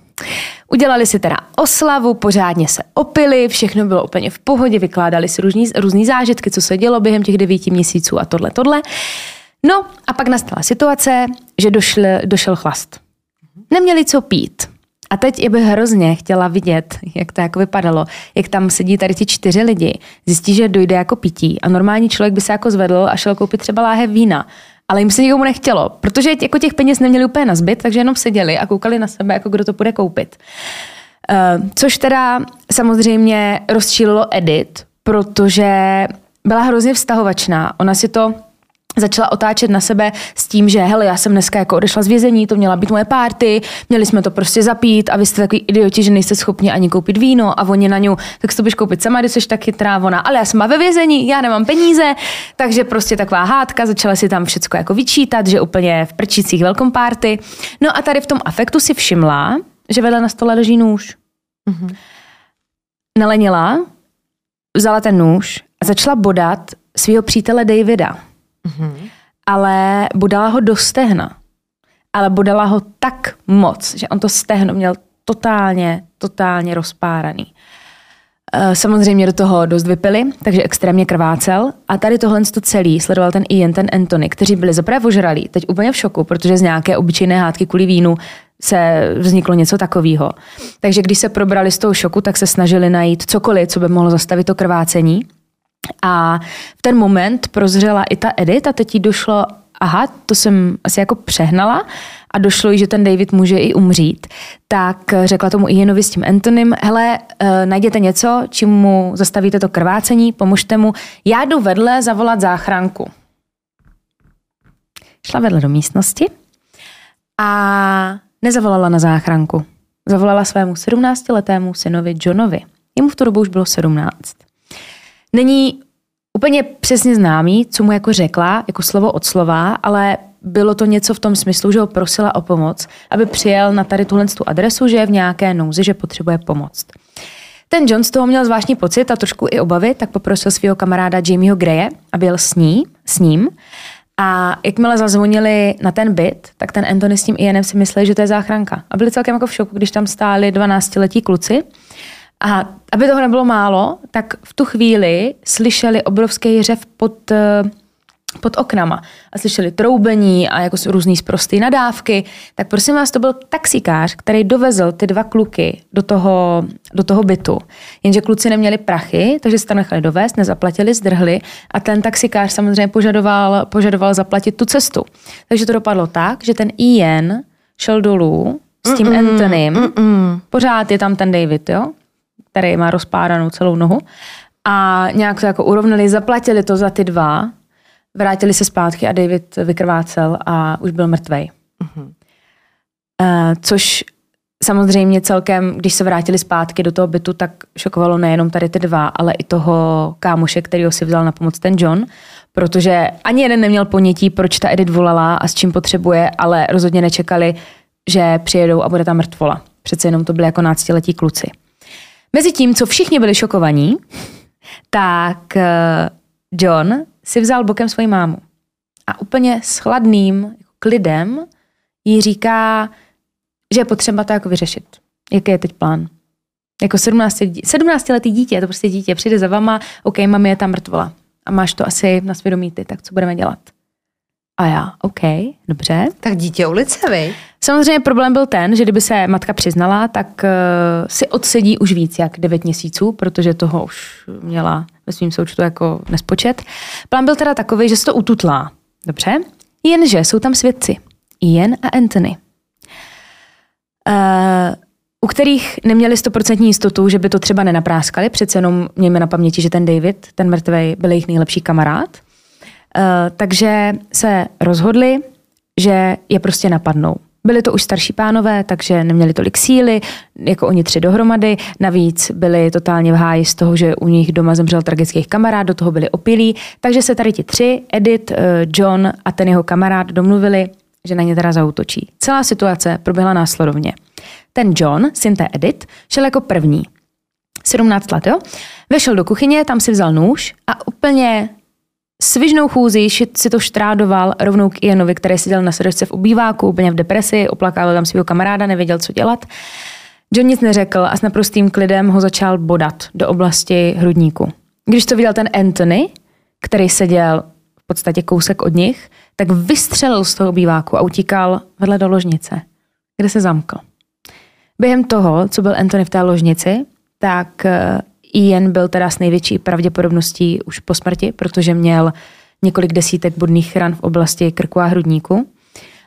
Udělali si teda oslavu, pořádně se opili, všechno bylo úplně v pohodě, vykládali si různý, různý zážitky, co se dělo během těch devíti měsíců a tohle, tohle. No a pak nastala situace, že došl, došel chlast. Neměli co pít. A teď je by hrozně chtěla vidět, jak to jako vypadalo, jak tam sedí tady ti čtyři lidi, zjistí, že dojde jako pití a normální člověk by se jako zvedl a šel koupit třeba láhev vína. Ale jim se nikomu nechtělo, protože jako těch peněz neměli úplně na zbyt, takže jenom seděli a koukali na sebe, jako kdo to bude koupit. Uh, což teda samozřejmě rozčílilo Edit, protože byla hrozně vztahovačná. Ona si to začala otáčet na sebe s tím, že hele, já jsem dneska jako odešla z vězení, to měla být moje párty, měli jsme to prostě zapít a vy jste takový idioti, že nejste schopni ani koupit víno a oni na ňu, tak si to koupit sama, když jsi tak chytrá, ona, ale já jsem ve vězení, já nemám peníze, takže prostě taková hádka, začala si tam všechno jako vyčítat, že úplně v prčících velkom párty. No a tady v tom afektu si všimla, že vedle na stole leží nůž. Mm-hmm. Nalenila, vzala ten nůž a začala bodat svého přítele Davida Mm-hmm. Ale bodala ho do stehna. Ale bodala ho tak moc, že on to stehno měl totálně, totálně rozpáraný. Eh, samozřejmě do toho dost vypili, takže extrémně krvácel. A tady tohle to celý sledoval ten Ian, ten Anthony, kteří byli zaprvé ožralí, teď úplně v šoku, protože z nějaké obyčejné hádky kvůli vínu se vzniklo něco takového. Takže když se probrali z toho šoku, tak se snažili najít cokoliv, co by mohlo zastavit to krvácení. A v ten moment prozřela i ta Edith a teď jí došlo, aha, to jsem asi jako přehnala a došlo jí, že ten David může i umřít. Tak řekla tomu Ianovi s tím Antonym, hele, uh, najděte něco, čím mu zastavíte to krvácení, pomožte mu. Já jdu vedle zavolat záchranku. Šla vedle do místnosti a nezavolala na záchranku. Zavolala svému 17-letému synovi Johnovi. Jemu v tu dobu už bylo 17 není úplně přesně známý, co mu jako řekla, jako slovo od slova, ale bylo to něco v tom smyslu, že ho prosila o pomoc, aby přijel na tady tuhle tu adresu, že je v nějaké nouzi, že potřebuje pomoc. Ten John z toho měl zvláštní pocit a trošku i obavy, tak poprosil svého kamaráda Jamieho Greje, aby jel s, ní, s ním. A jakmile zazvonili na ten byt, tak ten Anthony s tím Ianem si mysleli, že to je záchranka. A byli celkem jako v šoku, když tam stáli 12-letí kluci a aby toho nebylo málo, tak v tu chvíli slyšeli obrovský řev pod, eh, pod oknama a slyšeli troubení a jako různý zprosté nadávky, tak prosím vás, to byl taxikář, který dovezl ty dva kluky do toho, do toho bytu. Jenže kluci neměli prachy, takže se tam nechali dovést, nezaplatili, zdrhli a ten taxikář samozřejmě požadoval, požadoval zaplatit tu cestu. Takže to dopadlo tak, že ten Ian šel dolů s tím mm-mm, Antonym, mm-mm. pořád je tam ten David, jo? Který má rozpáranou celou nohu. A nějak to jako urovnali, zaplatili to za ty dva, vrátili se zpátky a David vykrvácel a už byl mrtvej. Uh-huh. Uh, což samozřejmě celkem, když se vrátili zpátky do toho bytu, tak šokovalo nejenom tady ty dva, ale i toho kámoše, který si vzal na pomoc ten John, protože ani jeden neměl ponětí, proč ta Edith volala a s čím potřebuje, ale rozhodně nečekali, že přijedou a bude tam mrtvola. Přece jenom to byly jako náctiletí kluci. Mezi tím, co všichni byli šokovaní, tak eh, John si vzal bokem svoji mámu a úplně s chladným klidem jí říká, že je potřeba to jako vyřešit. Jaký je teď plán? Jako 17, 17 letý dítě, to prostě dítě, přijde za vama, OK, mami je tam mrtvola a máš to asi na svědomí ty, tak co budeme dělat? A já, OK, dobře. Tak dítě ulice, vy? Samozřejmě problém byl ten, že kdyby se matka přiznala, tak uh, si odsedí už víc jak 9 měsíců, protože toho už měla ve svým součtu jako nespočet. Plán byl teda takový, že se to ututlá. Dobře? Jenže jsou tam svědci. Ian a Anthony. Uh, u kterých neměli stoprocentní jistotu, že by to třeba nenapráskali, přece jenom mějme na paměti, že ten David, ten mrtvej, byl jejich nejlepší kamarád. Uh, takže se rozhodli, že je prostě napadnou. Byli to už starší pánové, takže neměli tolik síly, jako oni tři dohromady. Navíc byli totálně v háji z toho, že u nich doma zemřel tragický kamarád, do toho byli opilí. Takže se tady ti tři, Edith, eh, John a ten jeho kamarád, domluvili, že na ně teda zautočí. Celá situace proběhla následovně. Ten John, syn té Edith, šel jako první. 17 let, jo? Vešel do kuchyně, tam si vzal nůž a úplně svižnou chůzi si to štrádoval rovnou k Ianovi, který seděl na sedačce v obýváku, úplně v depresi, oplakával tam svého kamaráda, nevěděl, co dělat. John nic neřekl a s naprostým klidem ho začal bodat do oblasti hrudníku. Když to viděl ten Anthony, který seděl v podstatě kousek od nich, tak vystřelil z toho obýváku a utíkal vedle do ložnice, kde se zamkl. Během toho, co byl Anthony v té ložnici, tak eh, Ian byl teda s největší pravděpodobností už po smrti, protože měl několik desítek bodných ran v oblasti krku a hrudníku.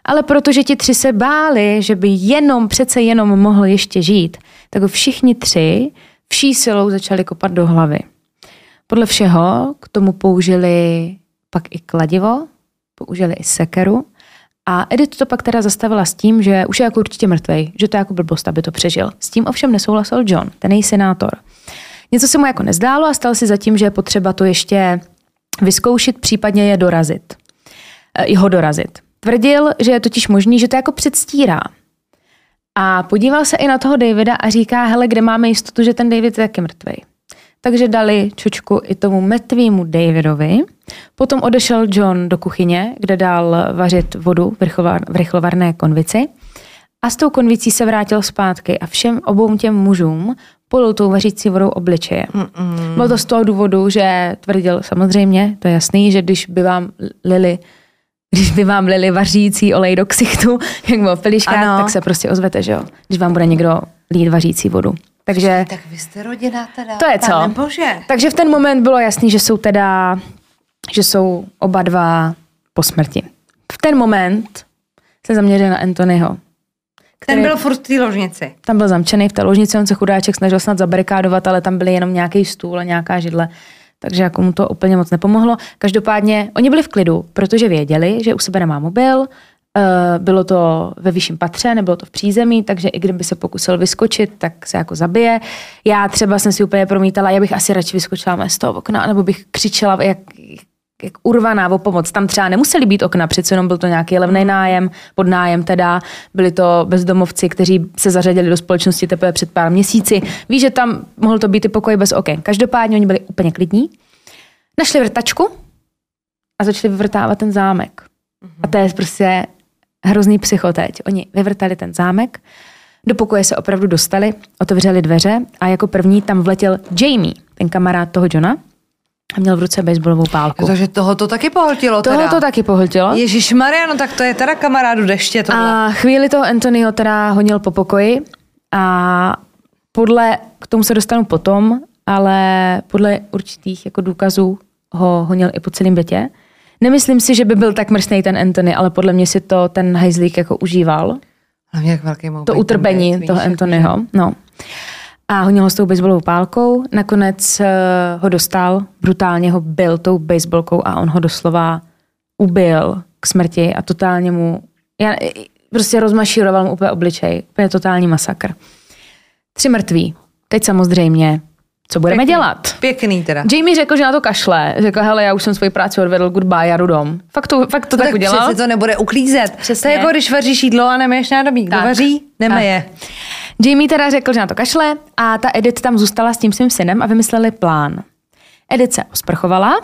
Ale protože ti tři se báli, že by jenom, přece jenom mohl ještě žít, tak všichni tři vší silou začali kopat do hlavy. Podle všeho k tomu použili pak i kladivo, použili i sekeru a Edith to pak teda zastavila s tím, že už je jako určitě mrtvej, že to je jako blbost, aby to přežil. S tím ovšem nesouhlasil John, ten její senátor. Něco se mu jako nezdálo a stal si zatím, že je potřeba to ještě vyzkoušet, případně je dorazit. I ho dorazit. Tvrdil, že je totiž možný, že to jako předstírá. A podíval se i na toho Davida a říká, hele, kde máme jistotu, že ten David je taky mrtvý. Takže dali čočku i tomu mrtvému Davidovi. Potom odešel John do kuchyně, kde dal vařit vodu v rychlovarné konvici. A s tou konvicí se vrátil zpátky a všem obou těm mužům polil tou vařící vodou obličeje. Mm-mm. Bylo to z toho důvodu, že tvrdil samozřejmě, to je jasný, že když by vám lili když by vám lili vařící olej do ksichtu, jak bylo v tak se prostě ozvete, že jo? Když vám bude někdo lít vařící vodu. Takže, tak vy jste rodina teda. To je co. Bože. Takže v ten moment bylo jasný, že jsou teda, že jsou oba dva po smrti. V ten moment se zaměřil na Anthonyho. Který, ten byl furt v té ložnici. Tam byl zamčený v té ložnici, on se chudáček snažil snad zabarikádovat, ale tam byly jenom nějaký stůl a nějaká židle. Takže jako mu to úplně moc nepomohlo. Každopádně oni byli v klidu, protože věděli, že u sebe nemá mobil, eh, bylo to ve vyšším patře, nebylo to v přízemí, takže i kdyby se pokusil vyskočit, tak se jako zabije. Já třeba jsem si úplně promítala, já bych asi radši vyskočila z toho okna, nebo bych křičela, jak, jak urvaná o pomoc. Tam třeba nemuseli být okna, přece jenom byl to nějaký levný nájem, pod nájem teda. Byli to bezdomovci, kteří se zařadili do společnosti teprve před pár měsíci. Ví, že tam mohl to být i pokoj bez oken. Každopádně oni byli úplně klidní. Našli vrtačku a začali vyvrtávat ten zámek. A to je prostě hrozný psychoteď. Oni vyvrtali ten zámek, do pokoje se opravdu dostali, otevřeli dveře a jako první tam vletěl Jamie, ten kamarád toho Johna, a měl v ruce baseballovou pálku. Takže toho to taky pohltilo teda. Toho to taky pohltilo. Ježíš Maria, no tak to je teda kamarádu deště tohle. A chvíli toho Anthonyho teda honil po pokoji a podle, k tomu se dostanu potom, ale podle určitých jako důkazů ho honil i po celém bytě. Nemyslím si, že by byl tak mrzný ten Anthony, ale podle mě si to ten hajzlík jako užíval. Hlavně jak velký To utrpení toho Anthonyho. No a honil ho s tou baseballovou pálkou. Nakonec uh, ho dostal, brutálně ho byl tou baseballkou a on ho doslova ubil k smrti a totálně mu, já, prostě rozmašíroval mu úplně obličej. Úplně totální masakr. Tři mrtví. Teď samozřejmě co budeme Pěkný. dělat? Pěkný teda. Jamie řekl, že na to kašle. Řekl, hele, já už jsem svoji práci odvedl, goodbye, já jdu dom. Fakt to, fakt to no tak, tak udělal. Přesně to nebude uklízet. Přesně. To je jako když vaříš jídlo a nemeješ nádobí. Kdo vaří, nemeje. Jamie teda řekl, že na to kašle a ta Edith tam zůstala s tím svým synem a vymysleli plán. Edith se osprchovala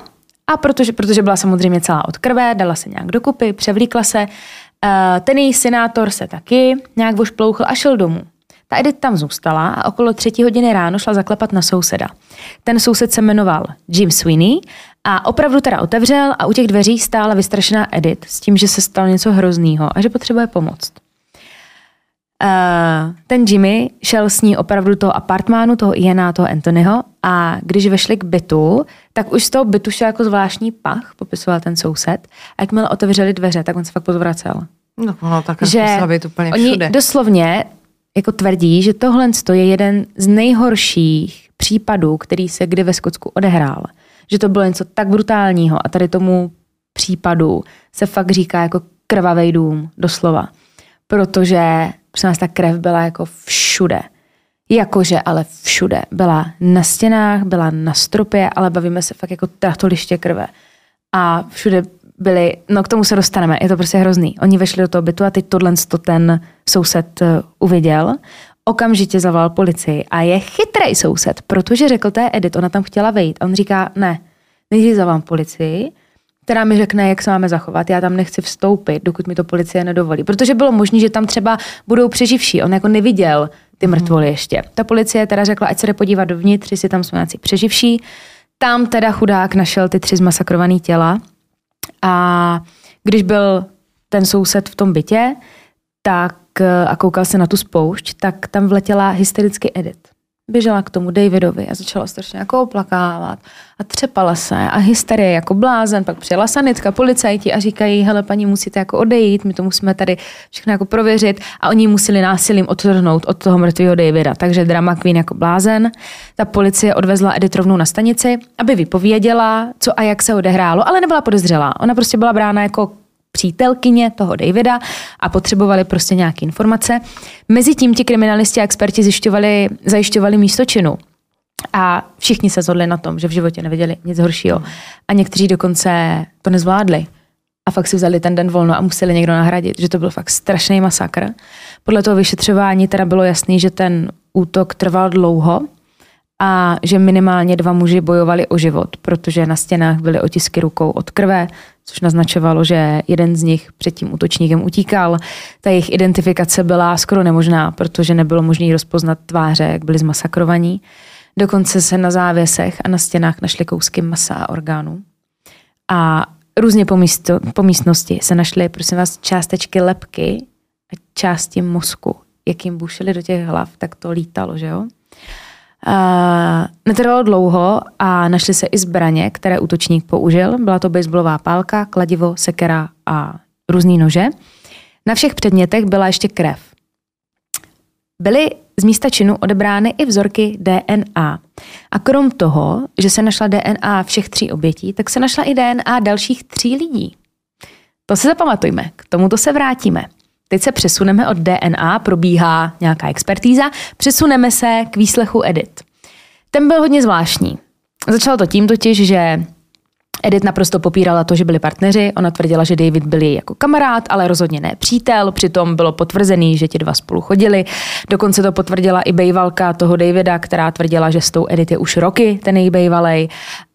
a protože, protože byla samozřejmě celá od krve, dala se nějak dokupy, převlíkla se. Eh, ten její senátor se taky nějak vošplouchl a šel domů. Ta Edith tam zůstala a okolo třetí hodiny ráno šla zaklepat na souseda. Ten soused se jmenoval Jim Sweeney a opravdu teda otevřel a u těch dveří stála vystrašená Edith s tím, že se stalo něco hroznýho a že potřebuje pomoc. Uh, ten Jimmy šel s ní opravdu do toho apartmánu, toho Iana, toho Anthonyho a když vešli k bytu, tak už z toho bytu šel jako zvláštní pach, popisoval ten soused a jakmile otevřeli dveře, tak on se fakt podvracel. No, no tak že být úplně oni všude. doslovně jako tvrdí, že tohle je jeden z nejhorších případů, který se kdy ve Skotsku odehrál. Že to bylo něco tak brutálního a tady tomu případu se fakt říká jako krvavý dům, doslova. Protože Prosím nás, ta krev byla jako všude. Jakože ale všude. Byla na stěnách, byla na stropě, ale bavíme se fakt jako tratoliště krve. A všude byli, no k tomu se dostaneme, je to prostě hrozný. Oni vešli do toho bytu a teď tohle to ten soused eh, uviděl, okamžitě zavolal policii a je chytrý soused, protože řekl té Edit, ona tam chtěla vejít a on říká, ne, nejdřív zavolám policii, která mi řekne, jak se máme zachovat. Já tam nechci vstoupit, dokud mi to policie nedovolí. Protože bylo možné, že tam třeba budou přeživší. On jako neviděl ty mhm. mrtvoly ještě. Ta policie teda řekla, ať se jde podívat dovnitř, jestli tam jsou nějaký přeživší. Tam teda chudák našel ty tři zmasakrované těla. A když byl ten soused v tom bytě, tak a koukal se na tu spoušť, tak tam vletěla hystericky Edit běžela k tomu Davidovi a začala strašně jako oplakávat a třepala se a hysterie jako blázen, pak přijela sanitka, policajti a říkají, hele paní, musíte jako odejít, my to musíme tady všechno jako prověřit a oni museli násilím odtrhnout od toho mrtvého Davida. Takže drama queen jako blázen. Ta policie odvezla Edith rovnou na stanici, aby vypověděla, co a jak se odehrálo, ale nebyla podezřelá. Ona prostě byla brána jako přítelkyně toho Davida a potřebovali prostě nějaké informace. Mezitím ti kriminalisti a experti zjišťovali, zajišťovali místo činu. A všichni se zhodli na tom, že v životě neviděli nic horšího. A někteří dokonce to nezvládli. A fakt si vzali ten den volno a museli někdo nahradit, že to byl fakt strašný masakr. Podle toho vyšetřování teda bylo jasný, že ten útok trval dlouho a že minimálně dva muži bojovali o život, protože na stěnách byly otisky rukou od krve, což naznačovalo, že jeden z nich před tím útočníkem utíkal. Ta jejich identifikace byla skoro nemožná, protože nebylo možné rozpoznat tváře, jak byli zmasakrovaní. Dokonce se na závěsech a na stěnách našly kousky masa a orgánů. A různě po, místo, po místnosti se našly, prosím vás, částečky lepky a části mozku. Jak jim bušili do těch hlav, tak to lítalo, že jo? Uh, netrvalo dlouho a našly se i zbraně, které útočník použil. Byla to baseballová pálka, kladivo, sekera a různý nože. Na všech předmětech byla ještě krev. Byly z místa činu odebrány i vzorky DNA. A krom toho, že se našla DNA všech tří obětí, tak se našla i DNA dalších tří lidí. To se zapamatujme, k tomuto se vrátíme. Teď se přesuneme od DNA, probíhá nějaká expertíza, přesuneme se k výslechu Edit. Ten byl hodně zvláštní. Začalo to tím totiž, že Edith naprosto popírala to, že byli partneři. Ona tvrdila, že David byl její jako kamarád, ale rozhodně ne přítel. Přitom bylo potvrzený, že ti dva spolu chodili. Dokonce to potvrdila i bejvalka toho Davida, která tvrdila, že s tou Edith je už roky, ten její bejvalej.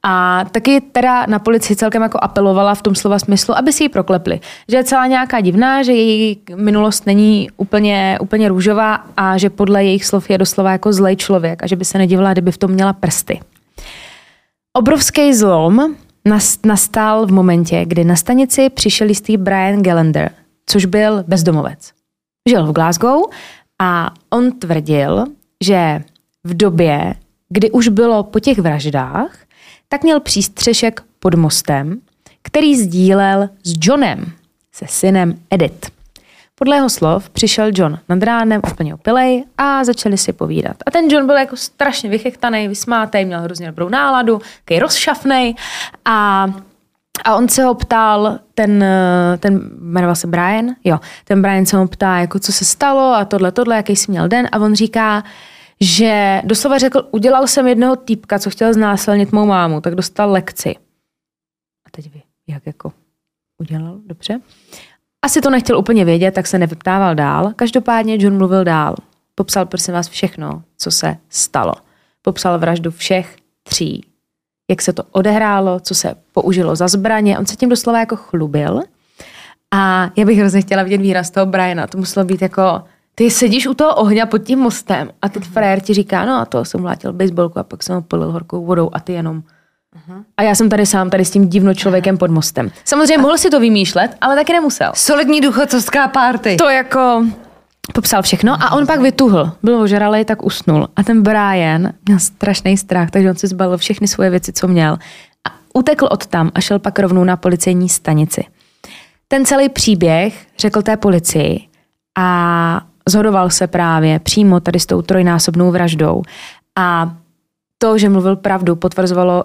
A taky teda na policii celkem jako apelovala v tom slova smyslu, aby si ji proklepli. Že je celá nějaká divná, že její minulost není úplně, úplně růžová a že podle jejich slov je doslova jako zlej člověk a že by se nedivila, kdyby v tom měla prsty. Obrovský zlom nastal v momentě, kdy na stanici přišel jistý Brian Gallender, což byl bezdomovec. Žil v Glasgow a on tvrdil, že v době, kdy už bylo po těch vraždách, tak měl přístřešek pod mostem, který sdílel s Johnem, se synem Edith. Podle jeho slov přišel John nad ránem úplně opilej a začali si povídat. A ten John byl jako strašně vychechtaný, vysmátej, měl hrozně dobrou náladu, takový rozšafnej a a on se ho ptal, ten, ten jmenoval se Brian, jo, ten Brian se ho ptá, jako co se stalo a tohle, tohle, jaký jsi měl den a on říká, že doslova řekl, udělal jsem jednoho týpka, co chtěl znásilnit mou mámu, tak dostal lekci. A teď vy, jak jako udělal, dobře. Asi to nechtěl úplně vědět, tak se nevyptával dál. Každopádně John mluvil dál. Popsal prosím vás všechno, co se stalo. Popsal vraždu všech tří. Jak se to odehrálo, co se použilo za zbraně. On se tím doslova jako chlubil. A já bych hrozně chtěla vidět výraz toho Briana. To muselo být jako, ty sedíš u toho ohně pod tím mostem a teď frajer ti říká, no a to jsem mlátil baseballku a pak jsem ho polil horkou vodou a ty jenom A já jsem tady sám, tady s tím divno člověkem pod mostem. Samozřejmě a... mohl si to vymýšlet, ale taky nemusel. Solidní duchocovská party. To jako... popsal všechno a on pak vytuhl. Byl ožralý, tak usnul. A ten Brian měl strašný strach, takže on si zbalil všechny svoje věci, co měl. A utekl od tam a šel pak rovnou na policejní stanici. Ten celý příběh řekl té policii a zhodoval se právě přímo tady s tou trojnásobnou vraždou. A to, že mluvil pravdu, potvrzovalo,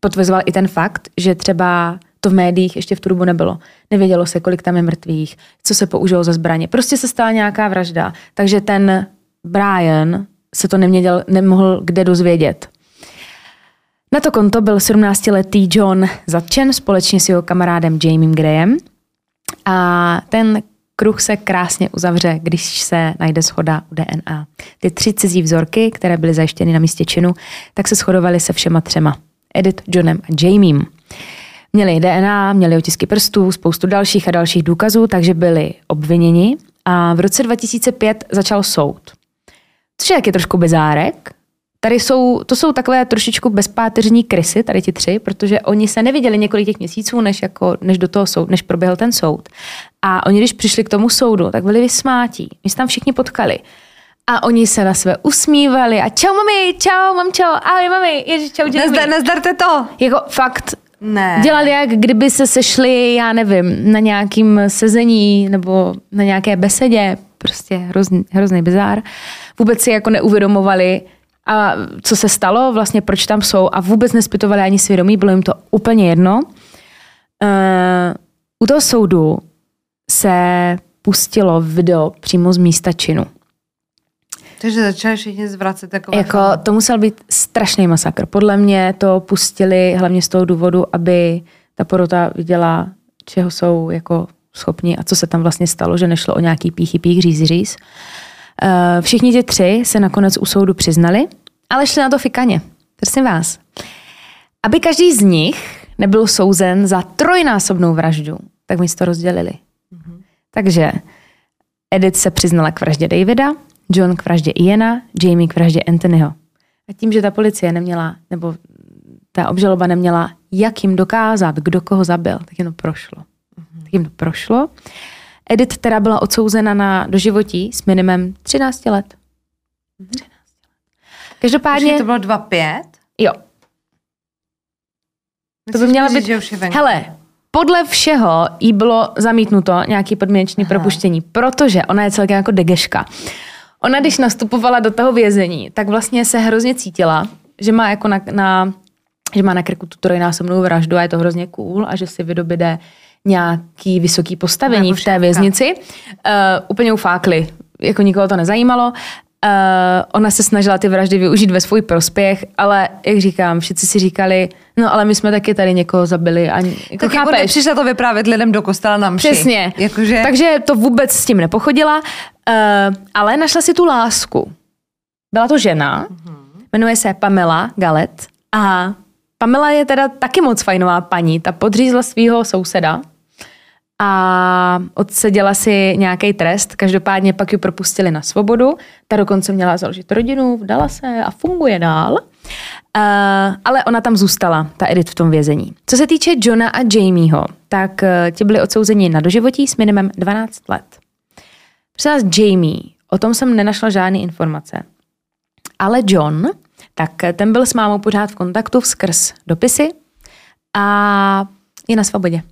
potvrzoval i ten fakt, že třeba to v médiích ještě v tu dobu nebylo. Nevědělo se, kolik tam je mrtvých, co se použilo za zbraně. Prostě se stala nějaká vražda. Takže ten Brian se to neměděl, nemohl kde dozvědět. Na to konto byl 17-letý John zatčen společně s jeho kamarádem Jamiem Graham. A ten kruh se krásně uzavře, když se najde schoda u DNA. Ty tři cizí vzorky, které byly zajištěny na místě činu, tak se shodovaly se všema třema. Edith, Johnem a Jamiem. Měli DNA, měli otisky prstů, spoustu dalších a dalších důkazů, takže byli obviněni a v roce 2005 začal soud. Což je taky trošku bizárek. Tady jsou, to jsou takové trošičku bezpáteřní krysy, tady ti tři, protože oni se neviděli několik těch měsíců, než, jako, než do toho soud, než proběhl ten soud. A oni, když přišli k tomu soudu, tak byli vysmátí. My se tam všichni potkali. A oni se na sebe usmívali a čau mami, čau mamčo, ahoj mami, ježiš, čau Jamie. Nazdar, nazdarte to. Jako fakt Ne. Dělali jak kdyby se sešli, já nevím, na nějakým sezení nebo na nějaké besedě. Prostě hrozný, hrozný bizár. Vůbec si jako neuvědomovali, a co se stalo, vlastně proč tam jsou a vůbec nespytovali ani svědomí, bylo jim to úplně jedno. Uh, u toho soudu se pustilo video přímo z místa činu. Takže začali všichni zvracet takové... Jako, to musel být strašný masakr. Podle mě to pustili hlavně z toho důvodu, aby ta porota viděla, čeho jsou jako schopni a co se tam vlastně stalo, že nešlo o nějaký píchy pích, říz, říz. Uh, všichni ti tři se nakonec u soudu přiznali, ale šli na to fikaně. Prosím vás. Aby každý z nich nebyl souzen za trojnásobnou vraždu, tak my to rozdělili. Mm-hmm. Takže Edith se přiznala k vraždě Davida, John k vraždě Iana, Jamie k vraždě Anthonyho. A tím, že ta policie neměla, nebo ta obžaloba neměla, jak jim dokázat, kdo koho zabil, tak jim to prošlo. Mm-hmm. Tak jim to prošlo. Edith teda byla odsouzena na doživotí s minimem 13 let. Mm-hmm. 13 let. Každopádně... Počkej, to bylo 2,5? Jo. Myslíš, to by měla být... Že už je venku? Hele, podle všeho jí bylo zamítnuto nějaký podmínečný Aha. propuštění, protože ona je celkem jako degeška. Ona, když nastupovala do toho vězení, tak vlastně se hrozně cítila, že má jako na, na že má na krku tu trojnásobnou vraždu a je to hrozně cool a že si vydobíde nějaký vysoký postavení v té věznici. Uh, úplně ufákli, jako nikoho to nezajímalo. Uh, ona se snažila ty vraždy využít ve svůj prospěch, ale jak říkám, všichni si říkali, no ale my jsme taky tady někoho zabili. A, jako tak jako chápeš? jako to vyprávět lidem do kostela na mši. Přesně. Jakože... Takže to vůbec s tím nepochodila, uh, ale našla si tu lásku. Byla to žena, uh-huh. jmenuje se Pamela Galet a Pamela je teda taky moc fajnová paní, ta podřízla svého souseda, a odseděla si nějaký trest, každopádně pak ji propustili na svobodu, ta dokonce měla založit rodinu, vdala se a funguje dál. Uh, ale ona tam zůstala, ta Edith v tom vězení. Co se týče Johna a Jamieho, tak uh, ti byli odsouzeni na doživotí s minimem 12 let. Prosím Jamie, o tom jsem nenašla žádné informace. Ale John, tak ten byl s mámou pořád v kontaktu skrz dopisy a je na svobodě.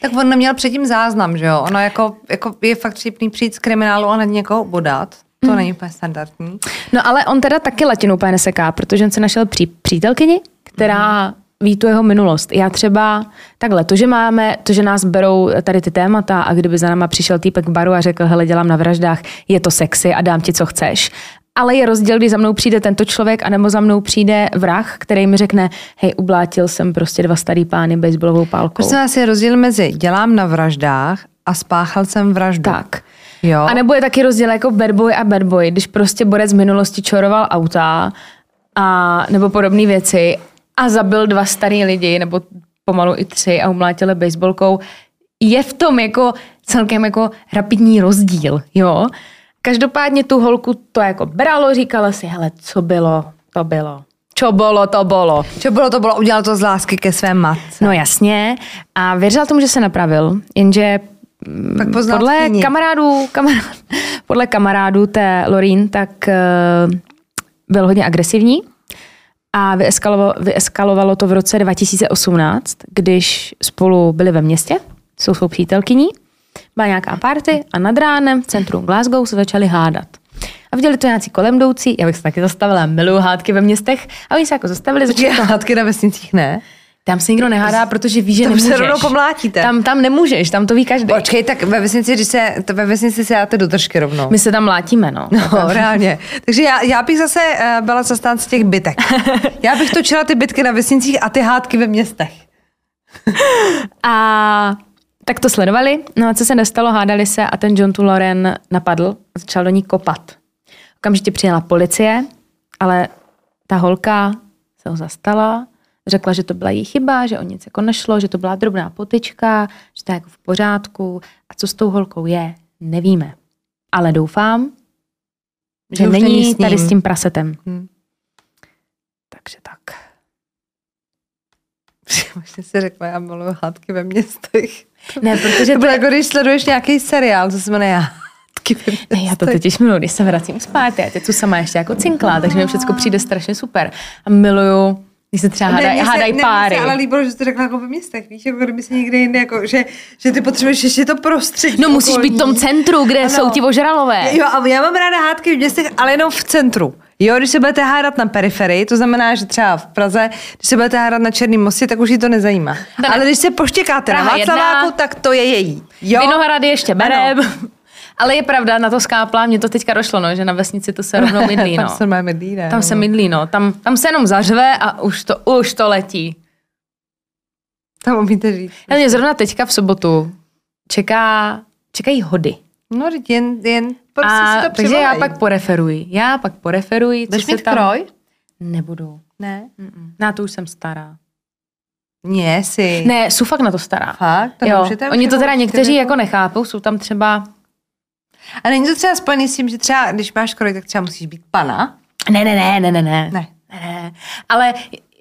Tak on neměl předtím záznam, že jo? Ono jako, jako je fakt vtipný přijít z kriminálu a na někoho bodat. To hmm. není úplně standardní. No ale on teda taky latinu úplně neseká, protože on se našel pří, přítelkyni, která hmm. ví tu jeho minulost. Já třeba takhle, to, že máme, to, že nás berou tady ty témata a kdyby za náma přišel týpek k baru a řekl, hele, dělám na vraždách, je to sexy a dám ti, co chceš ale je rozdíl, když za mnou přijde tento člověk, anebo za mnou přijde vrah, který mi řekne, hej, ublátil jsem prostě dva starý pány baseballovou pálkou. Prostě nás je rozdíl mezi dělám na vraždách a spáchal jsem vraždu. Tak. Jo. A nebo je taky rozdíl jako bad boy a bad boy, když prostě borec z minulosti čoroval auta a, nebo podobné věci a zabil dva starý lidi, nebo pomalu i tři a umlátil baseballkou, je v tom jako celkem jako rapidní rozdíl, jo. Každopádně tu holku to jako bralo, říkala si, hele, co bylo, to bylo. Čo bylo, to bylo. Čo bylo, to bylo, udělal to z lásky ke své matce. No jasně. A věřila tomu, že se napravil, jenže tak podle kamarádů, kamarád, podle kamarádů té Lorín, tak uh, byl hodně agresivní a vyeskalovalo, vyeskalovalo to v roce 2018, když spolu byli ve městě, jsou svou přítelkyní, byla nějaká party a nad ránem v centru Glasgow se začali hádat. A viděli to nějací kolem jdoucí, já bych se taky zastavila, miluju hádky ve městech, a oni se jako zastavili. Začali to... hádky na vesnicích ne? Tam se nikdo nehádá, protože ví, že tam nemůžeš. se rovnou pomlátíte. Tam, tam nemůžeš, tam to ví každý. Počkej, tak ve vesnici, když se, to ve vesnici se dáte do držky rovnou. My se tam mlátíme, no. No, reálně. Takže já, já bych zase uh, byla zastánce těch bytek. já bych točila ty bytky na vesnicích a ty hádky ve městech. a tak to sledovali, no a co se nestalo, hádali se a ten John tu Loren napadl a začal do ní kopat. Okamžitě přijela policie, ale ta holka se ho zastala, řekla, že to byla její chyba, že o nic jako nešlo, že to byla drobná potyčka, že to je jako v pořádku a co s tou holkou je, nevíme. Ale doufám, že, že není s tady s tím prasetem. Hmm. Takže tak. Vlastně si řekla, já miluji hádky ve městech. Ne, protože to bylo jako když sleduješ nějaký seriál, co se jmenuje městech. Ne, já to teď miluji, když se vracím spát, já teď tu sama ještě jako cinklá, takže mi všechno přijde strašně super. A miluju když se třeba hádají hádaj páry. Ne, ale líbilo, že jsi to řekla jako ve městech, víš, jako kdyby si někde jinde, jako, že, že ty potřebuješ ještě to prostředí. No musíš okolní. být v tom centru, kde ano. jsou ti ožralové. Jo, a já mám ráda hádky v městech, ale jenom v centru. Jo, když se budete hádat na periferii, to znamená, že třeba v Praze, když se budete hádat na Černém mostě, tak už ji to nezajímá. Dane. Ale když se poštěkáte Praha na Václaváku, tak to je její. Jo? Vinohrady ještě berem. Ale je pravda, na to skápla, mě to teďka došlo, no, že na vesnici to se rovnou mydlí. No. tam se mydlí, ne? Tam se mydlí, no. Tam, tam se jenom zařve a už to, už to letí. Tam umíte říct. Já mě zrovna teďka v sobotu čeká, čekají hody. No, jen, jen prostě a, si to Takže já pak poreferuji. Já pak poreferuji, Jdeš se tam... kroj? Nebudu. Ne? Mm-mm. Na to už jsem stará. Ne, si. Ne, jsou fakt na to stará. Fakt? To jo. Oni to teda někteří jako nechápou, jsou tam třeba a není to třeba spojený s tím, že třeba, když máš kroj, tak třeba musíš být pana? Ne, ne, ne, ne, ne, ne. ne. ne. Ale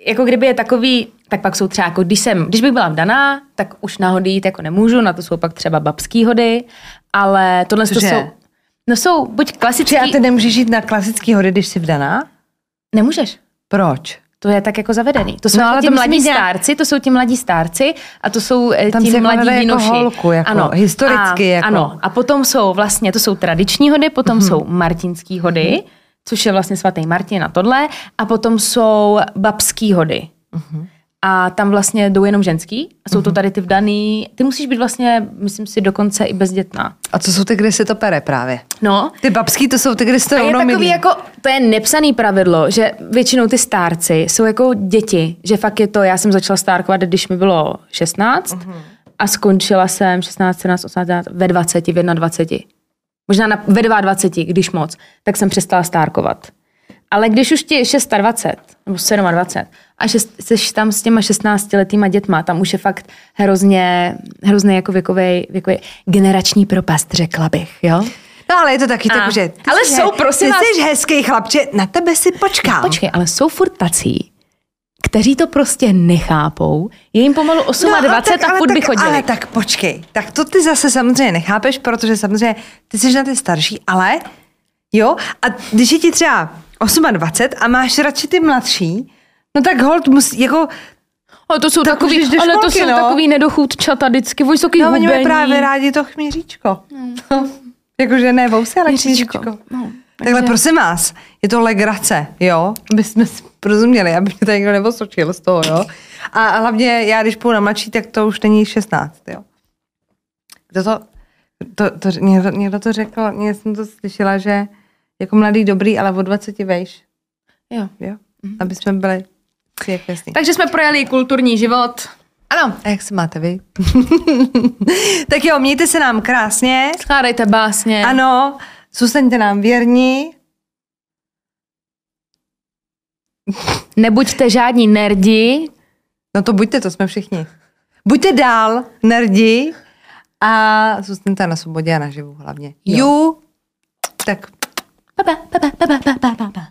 jako kdyby je takový, tak pak jsou třeba jako, když jsem, když bych byla vdaná, tak už na hody jít jako nemůžu, na to jsou pak třeba babský hody, ale tohle to jsou, no jsou buď klasický... A ty nemůžeš jít na klasický hody, když jsi vdaná? Nemůžeš. Proč? To je tak jako zavedený. To jsou no, jako ale ti mladí nějak... stárci, to jsou ti mladí stárci a to jsou eh, Tam ti mladí jako vinoši. Jako holku, jako ano. historicky. A, jako. Ano, a potom jsou vlastně, to jsou tradiční hody, potom mm-hmm. jsou martinský hody, mm-hmm. což je vlastně svatý Martin a tohle, a potom jsou babský hody. Mm-hmm a tam vlastně jdou jenom ženský a jsou to mhm. tady ty vdaný, ty musíš být vlastně, myslím si, dokonce i bezdětná. A co jsou ty, kde se to pere právě? No. Ty babský, to jsou ty, kde se to a je takový milí. jako, to je nepsaný pravidlo, že většinou ty stárci jsou jako děti, že fakt je to, já jsem začala stárkovat, když mi bylo 16 uh-huh. a skončila jsem 16, 17, 18, ve 20, v 21. Možná na, ve 22, když moc, tak jsem přestala stárkovat. Ale když už ti je 26 nebo 27 a jsi tam s těma 16 letýma dětma, tam už je fakt hrozně, hrozně jako věkový, věkový generační propast, řekla bych, jo? No ale je to taky tak, že ty ale jsi, jsou, prosím ty vás... jsi hezký chlapče, na tebe si počkám. No, počkej, ale jsou furt tací, kteří to prostě nechápou, je jim pomalu 8 no, a 20 tak, a furt by chodili. Ale tak počkej, tak to ty zase samozřejmě nechápeš, protože samozřejmě ty jsi na ty starší, ale jo, a když je ti třeba 28 a máš radši ty mladší, no tak hold musí, jako ale to jsou tak takový, ale školky, to jsou no. takový nedochůdčata vždycky, vysoký No, oni mají právě rádi to chměříčko. Hmm. No. Jakože ne vousy, ale chměříčko. No, takže... Takhle prosím vás, je to legrace, jo? Aby jsme si porozuměli, aby mě tady někdo nevosočil z toho, jo? A hlavně já, když půjdu na mladší, tak to už není 16, jo? Kdo to, to, to někdo, někdo to řekl, někdo jsem to slyšela, že jako mladý dobrý, ale o 20 vejš. Jo. jo? Mm-hmm. Aby jsme byli si Takže jsme projeli kulturní život. Ano, a jak se máte vy? tak jo, mějte se nám krásně. Skládejte básně. Ano, zůstaňte nám věrní. Nebuďte žádní nerdi. No to buďte, to jsme všichni. Buďte dál nerdi a zůstaňte na svobodě a naživu hlavně. Jo. Ju. Tak 拜拜拜拜拜拜拜拜。